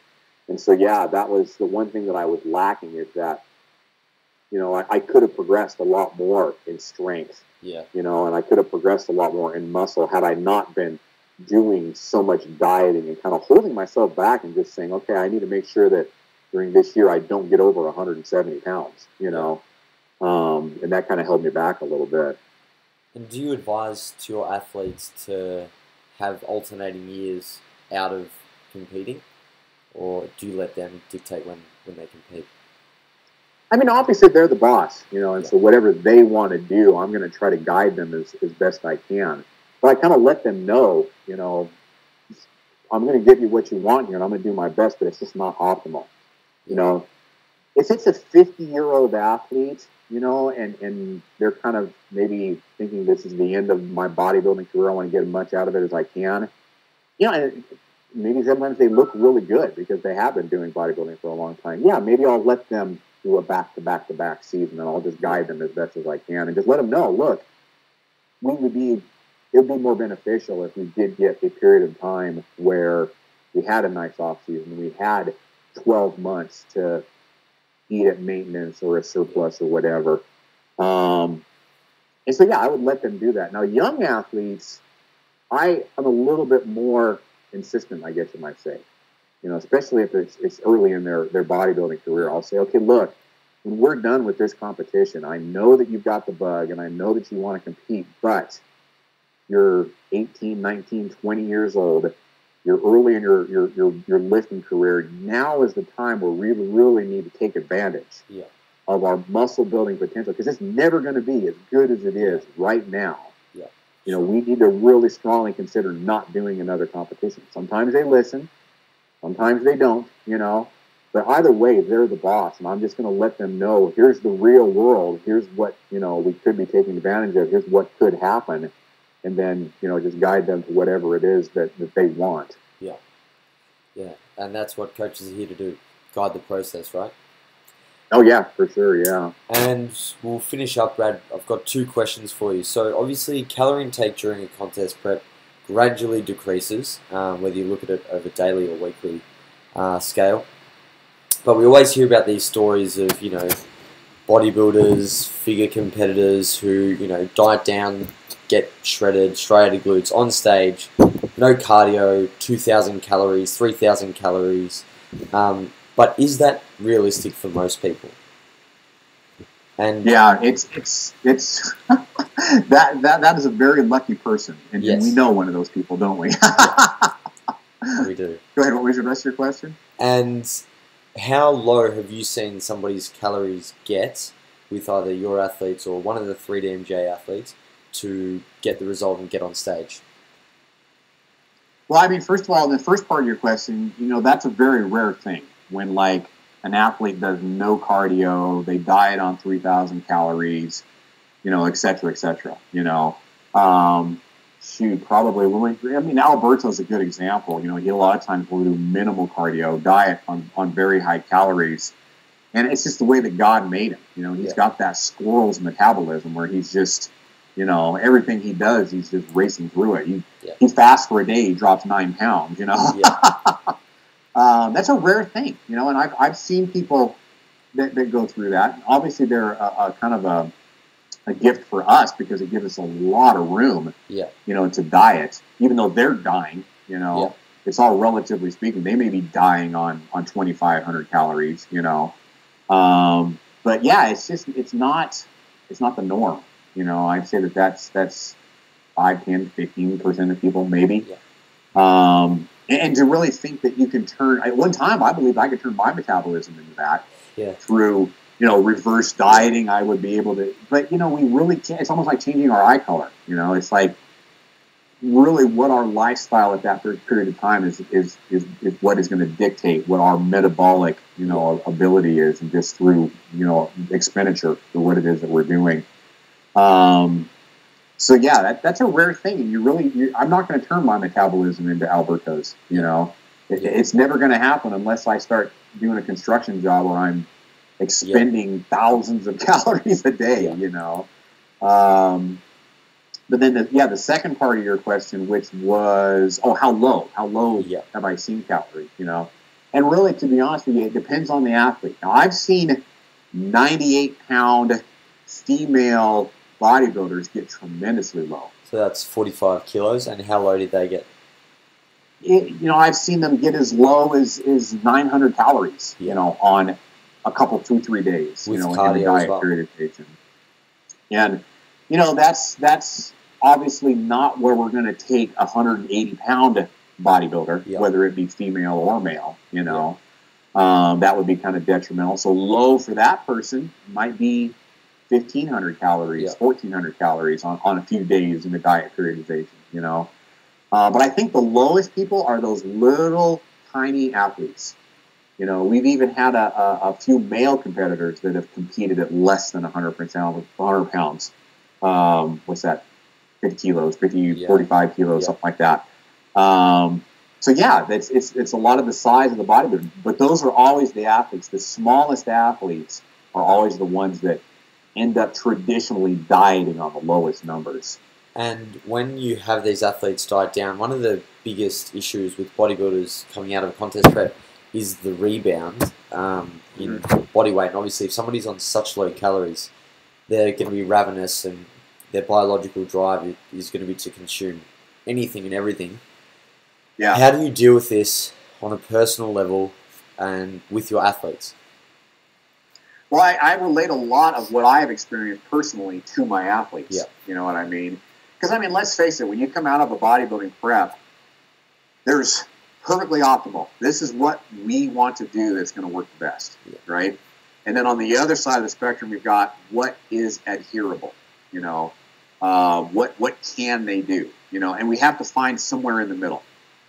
and so, yeah, that was the one thing that I was lacking is that, you know, I, I could have progressed a lot more in strength, yeah, you know, and I could have progressed a lot more in muscle had I not been doing so much dieting and kind of holding myself back and just saying, okay, I need to make sure that during this year I don't get over 170 pounds, you know, um, and that kind of held me back a little bit. And do you advise to your athletes to have alternating years out of competing, or do you let them dictate when, when they compete? I mean, obviously they're the boss, you know, and so whatever they want to do, I'm going to try to guide them as, as best I can. But I kind of let them know, you know, I'm going to give you what you want here, and I'm going to do my best, but it's just not optimal. You know, if it's a 50 year old athlete, you know, and, and they're kind of maybe thinking this is the end of my bodybuilding career, I want to get as much out of it as I can. You know, and maybe sometimes they look really good because they have been doing bodybuilding for a long time. Yeah, maybe I'll let them do a back to back to back season and I'll just guide them as best as I can and just let them know, look, we would be it would be more beneficial if we did get a period of time where we had a nice off season, we had 12 months to eat at maintenance or a surplus or whatever. Um, and so, yeah, I would let them do that. Now, young athletes, I am a little bit more insistent, I guess you might say. You know, especially if it's, it's early in their, their bodybuilding career, I'll say, okay, look, when we're done with this competition, I know that you've got the bug and I know that you want to compete, but you're 18, 19, 20 years old. you're early in your, your, your, your lifting career, now is the time where we really need to take advantage Yeah. of our muscle building potential because it's never going to be as good as it is right now. Yeah. You know, we need to really strongly consider not doing another competition. Sometimes they listen, sometimes they don't, you know. But either way, they're the boss, and I'm just going to let them know here's the real world. Here's what you know we could be taking advantage of. Here's what could happen, and then you know just guide them to whatever it is that, that they want. Yeah, yeah, and that's what coaches are here to do guide the process, right? Oh yeah, for sure. Yeah. And we'll finish up, Brad. I've got two questions for you. So, obviously, calorie intake during a contest prep gradually decreases, um, whether you look at it over daily or weekly uh, scale. But we always hear about these stories of, you know, bodybuilders, figure competitors who, you know, diet down, get shredded, striated glutes on stage, no cardio, 2,000 calories, 3,000 calories. Um, but is that realistic for most people? And uh, Yeah, it's it's it's that that that is a very lucky person, and, Yes. we know one of those people, don't we? we do. Go ahead. What was the rest of your question? And how low have you seen somebody's calories get with either your athletes or one of the 3DMJ athletes to get the result and get on stage? Well, I mean, first of all, the first part of your question, you know, that's a very rare thing when like an athlete does no cardio, they diet on 3,000 calories, you know, et cetera, et cetera, you know. Um, shoot, probably, when we, I mean, Alberto's a good example. You know, he a lot of times will do minimal cardio, diet on, on very high calories. And it's just the way that God made him. You know, he's Yeah. got that squirrel's metabolism where he's just, you know, everything he does, he's just racing through it. He, Yeah. he fasts for a day, he drops nine pounds, you know. Yeah, um, that's a rare thing, you know, and I've, I've seen people that, that go through that. Obviously, they're a, a kind of a, a gift for us because it gives us a lot of room, yeah, you know, to diet, even though they're dying, you know. Yeah. It's all relatively speaking. They may be dying on, on 2,500 calories, you know. Um, but yeah, it's just, it's not, it's not the norm. You know, I'd say that that's, that's 5, 10, 15% of people, maybe. Um, and, and to really think that you can turn, at one time, I believe I could turn my metabolism into that yeah, through, you know, reverse dieting. I would be able to, but you know, we really can't. It's almost like changing our eye color. You know, it's like really what our lifestyle at that per- period of time is is is, is what is going to dictate what our metabolic, you know, ability is, and just through you know expenditure for what it is that we're doing. Um, so yeah, that, that's a rare thing, and you really, you, I'm not going to turn my metabolism into Alberto's. You know, it, it's never going to happen unless I start doing a construction job where I'm expending thousands of calories a day. Yeah. You know, um, but then the, yeah, the second part of your question, which was, oh, how low? How low yeah, have I seen calories? You know, and really, to be honest with you, it depends on the athlete. Now, I've seen 98 pound female bodybuilders get tremendously low. So that's 45 kilos. And how low did they get? It, you know, I've seen them get as low as, as 900 calories, Yeah. you know, on a couple, two, three days, With you know, in as diet well. periodization. And, you know, that's, that's obviously not where we're going to take a 180 pound bodybuilder, Yeah. whether it be female or male, you know. Um, that would be kind of detrimental. So low for that person might be 1,500 calories, Yeah. 1,400 calories on, on a few days in the diet periodization, you know. Uh, but I think the lowest people are those little tiny athletes. You know, we've even had a, a, a few male competitors that have competed at less than 100 percent, 100 pounds. Um, what's that? 50 kilos, 50, Yeah. 45 kilos, Yeah. something like that. Um, so yeah, that's it's it's a lot of the size of the bodybuilder, but those are always the athletes. The smallest athletes are always the ones that end up traditionally dieting on the lowest numbers. And when you have these athletes diet down, one of the biggest issues with bodybuilders coming out of a contest prep is the rebound um, in body weight. And obviously, if somebody's on such low calories, they're going to be ravenous, and their biological drive is going to be to consume anything and everything. Yeah. How do you deal with this on a personal level and with your athletes? Well, I, I relate a lot of what I have experienced personally to my athletes. Yeah. You know what I mean? Because I mean, let's face it. When you come out of a bodybuilding prep, there's perfectly optimal. This is what we want to do that's going to work the best, Yeah. right? And then on the other side of the spectrum, we've got what is adherable. You know, uh, what what can they do? You know, and we have to find somewhere in the middle.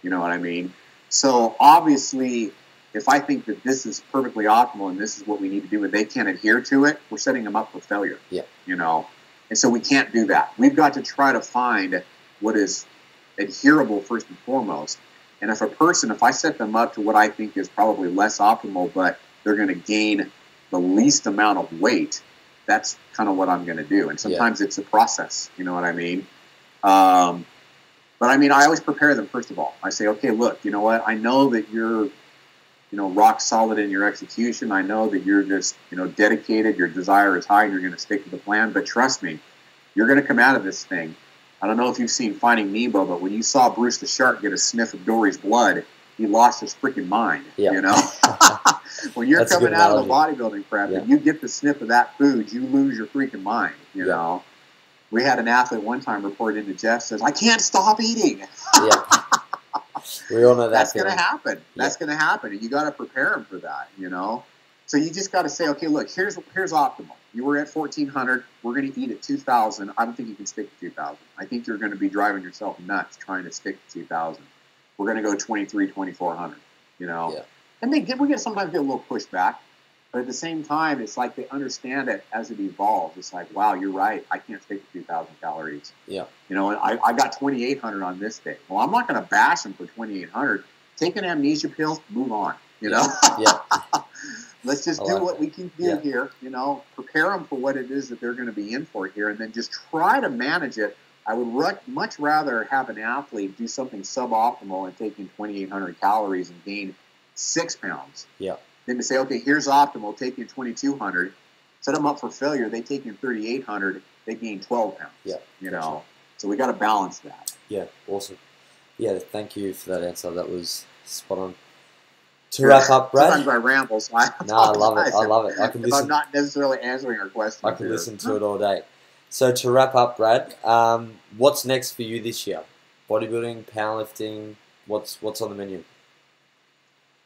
You know what I mean? So obviously, if I think that this is perfectly optimal and this is what we need to do, and they can't adhere to it, we're setting them up for failure. Yeah. You know, and so we can't do that. We've got to try to find what is adherable first and foremost. And if a person, if I set them up to what I think is probably less optimal, but they're going to gain the least amount of weight, that's kind of what I'm going to do. And sometimes it's a process. You know what I mean? Um, but I mean, I always prepare them first of all. I say, okay, look, you know what? I know that you're, you know, rock solid in your execution. I know that you're just, you know, dedicated. Your desire is high, and you're going to stick to the plan. But trust me, you're going to come out of this thing. I don't know if you've seen Finding Nemo, but when you saw Bruce the shark get a sniff of Dory's blood, he lost his freaking mind. Yeah. You know, when you're That's coming out of the bodybuilding prep Yeah. and you get the sniff of that food, you lose your freaking mind. You Yeah. know, we had an athlete one time report into Jeff says, "I can't stop eating." yeah. we all know that. That's going to happen. That's going to happen, and you got to prepare them for that. You know, so you just got to say, okay, look, here's here's optimal. You were at fourteen hundred. We're going to eat at two thousand. I don't think you can stick to two thousand. I think you're going to be driving yourself nuts trying to stick to two thousand. We're going to go 23, 2400. You know, Yeah. and they get we get sometimes get a little pushback. But at the same time, it's like they understand it as it evolves. It's like, wow, you're right. I can't stick to 2,000 calories. Yeah. You know, I, I got 2,800 on this day. Well, I'm not going to bash them for 2,800. Take an amnesia pill, move on. You know, Yeah. let's just I do like what that. we can do Yeah. here. You know, prepare them for what it is that they're going to be in for here, and then just try to manage it. I would much rather have an athlete do something suboptimal and taking 2,800 calories and gain six pounds. Yeah. Then to say, okay, here's optimal, take taking 2,200, set them up for failure. They take in 3,800, they gain 12 pounds. Yeah, You know, so we got to balance that. Yeah, awesome. Yeah, thank you for that answer. That was spot on. To wrap up, Brad. Sometimes. I ramble, so I No, I love it. I love it. I can if I'm not necessarily answering our questions. I can here. listen to it all day. So to wrap up, Brad, um, what's next for you this year? Bodybuilding, powerlifting. What's what's on the menu?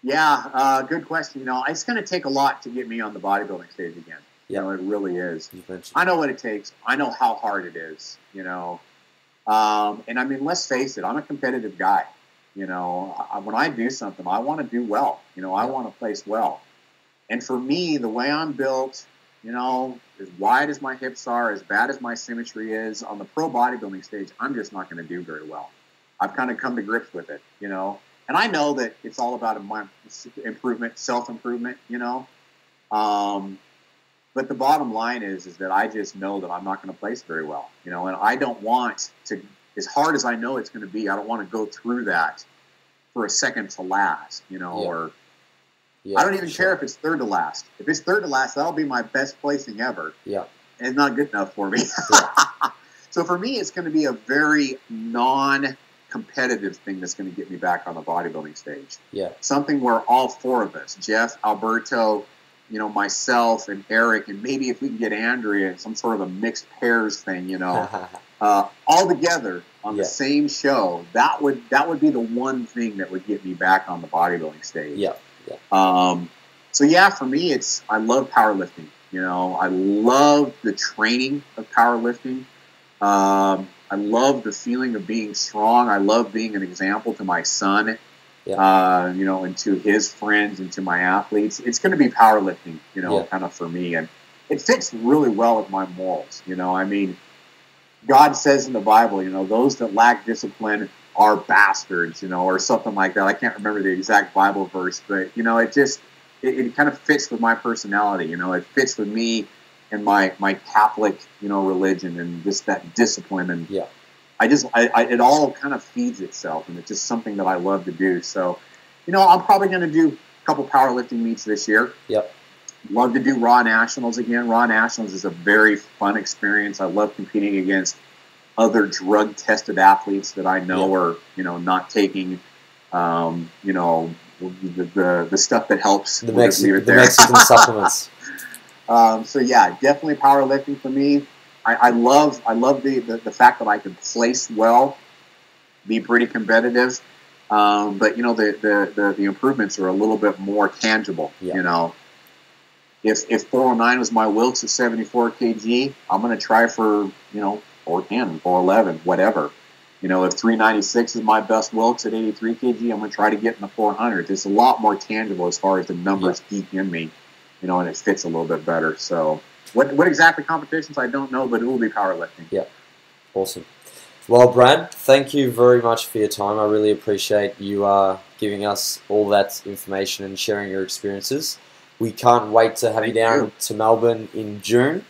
Yeah, uh, good question. You know, it's going to take a lot to get me on the bodybuilding stage again. Yeah. You know, it really is. I know what it takes. I know how hard it is. You know, um, and I mean, let's face it. I'm a competitive guy. You know, I, when I do something, I want to do well. You know, I Yeah. want to place well. And for me, the way I'm built, you know, as wide as my hips are, as bad as my symmetry is, on the pro bodybuilding stage, I'm just not going to do very well. I've kind of come to grips with it. You know, and I know that it's all about improvement, self improvement. You know. Um, but the bottom line is, is that I just know that I'm not going to place very well, you know, and I don't want to, as hard as I know it's going to be, I don't want to go through that for a second to last, you know, Yeah. or Yeah, I don't even sure. care if it's third to last. If it's third to last, that'll be my best placing ever. Yeah. And it's not good enough for me. so for me, it's going to be a very non competitive thing that's going to get me back on the bodybuilding stage Yeah. something where all four of us, Jeff, Alberto, you know, myself and Eric, and maybe if we can get Andrea, some sort of a mixed pairs thing, you know, uh, all together on Yeah. the same show, that would that would be the one thing that would get me back on the bodybuilding stage. yeah. Um, so yeah, for me, it's I love powerlifting. You know, I love the training of powerlifting. Um, I love the feeling of being strong. I love being an example to my son. Yeah. Uh, you know, and to his friends and to my athletes. It's going to be powerlifting. You know, Yeah. kind of for me, and it fits really well with my morals. You know, I mean, God says in the Bible, you know, those that lack discipline are bastards, you know, or something like that. I can't remember the exact Bible verse, but you know, it just it, it kind of fits with my personality. You know, it fits with me and my my Catholic, you know, religion and just that discipline and Yeah. I just I, I it all kind of feeds itself and it's just something that I love to do. So, you know, I'm probably going to do a couple powerlifting meets this year. Yep. Love to do Raw Nationals again. Raw Nationals is a very fun experience. I love competing against other drug tested athletes that I know are, you know, not taking, um, you know, the, the, the stuff that helps. The, We'll just leave Mexi- the. Mexican supplements. Um, so yeah, definitely powerlifting for me. I, I love I love the, the, the fact that I can place well, be pretty competitive, Um, but you know the, the, the the improvements are a little bit more tangible. Yeah. You know, if if 409 was my Wilks at 74 kg, I'm going to try for you know 410, 411, whatever. You know, if 396 is my best Wilks at 83 kg, I'm going to try to get in the 400s. It's a lot more tangible as far as the numbers peak in me, you know, and it fits a little bit better. So, what what exactly competitions I don't know, but it will be powerlifting. Yeah, awesome. Well, Brad, thank you very much for your time. I really appreciate you uh, giving us all that information and sharing your experiences. We can't wait to have Thank you down you. to Melbourne in June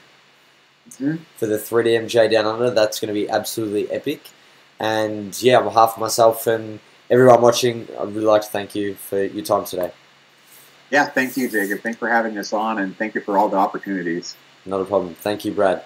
Mhm. for the 3DMJ Down Under. That's going to be absolutely epic. And yeah, on behalf of myself and everyone watching, I'd really like to thank you for your time today. Yeah, thank you, Jacob. Thanks for having us on, and thank you for all the opportunities. Not a problem. Thank you, Brad.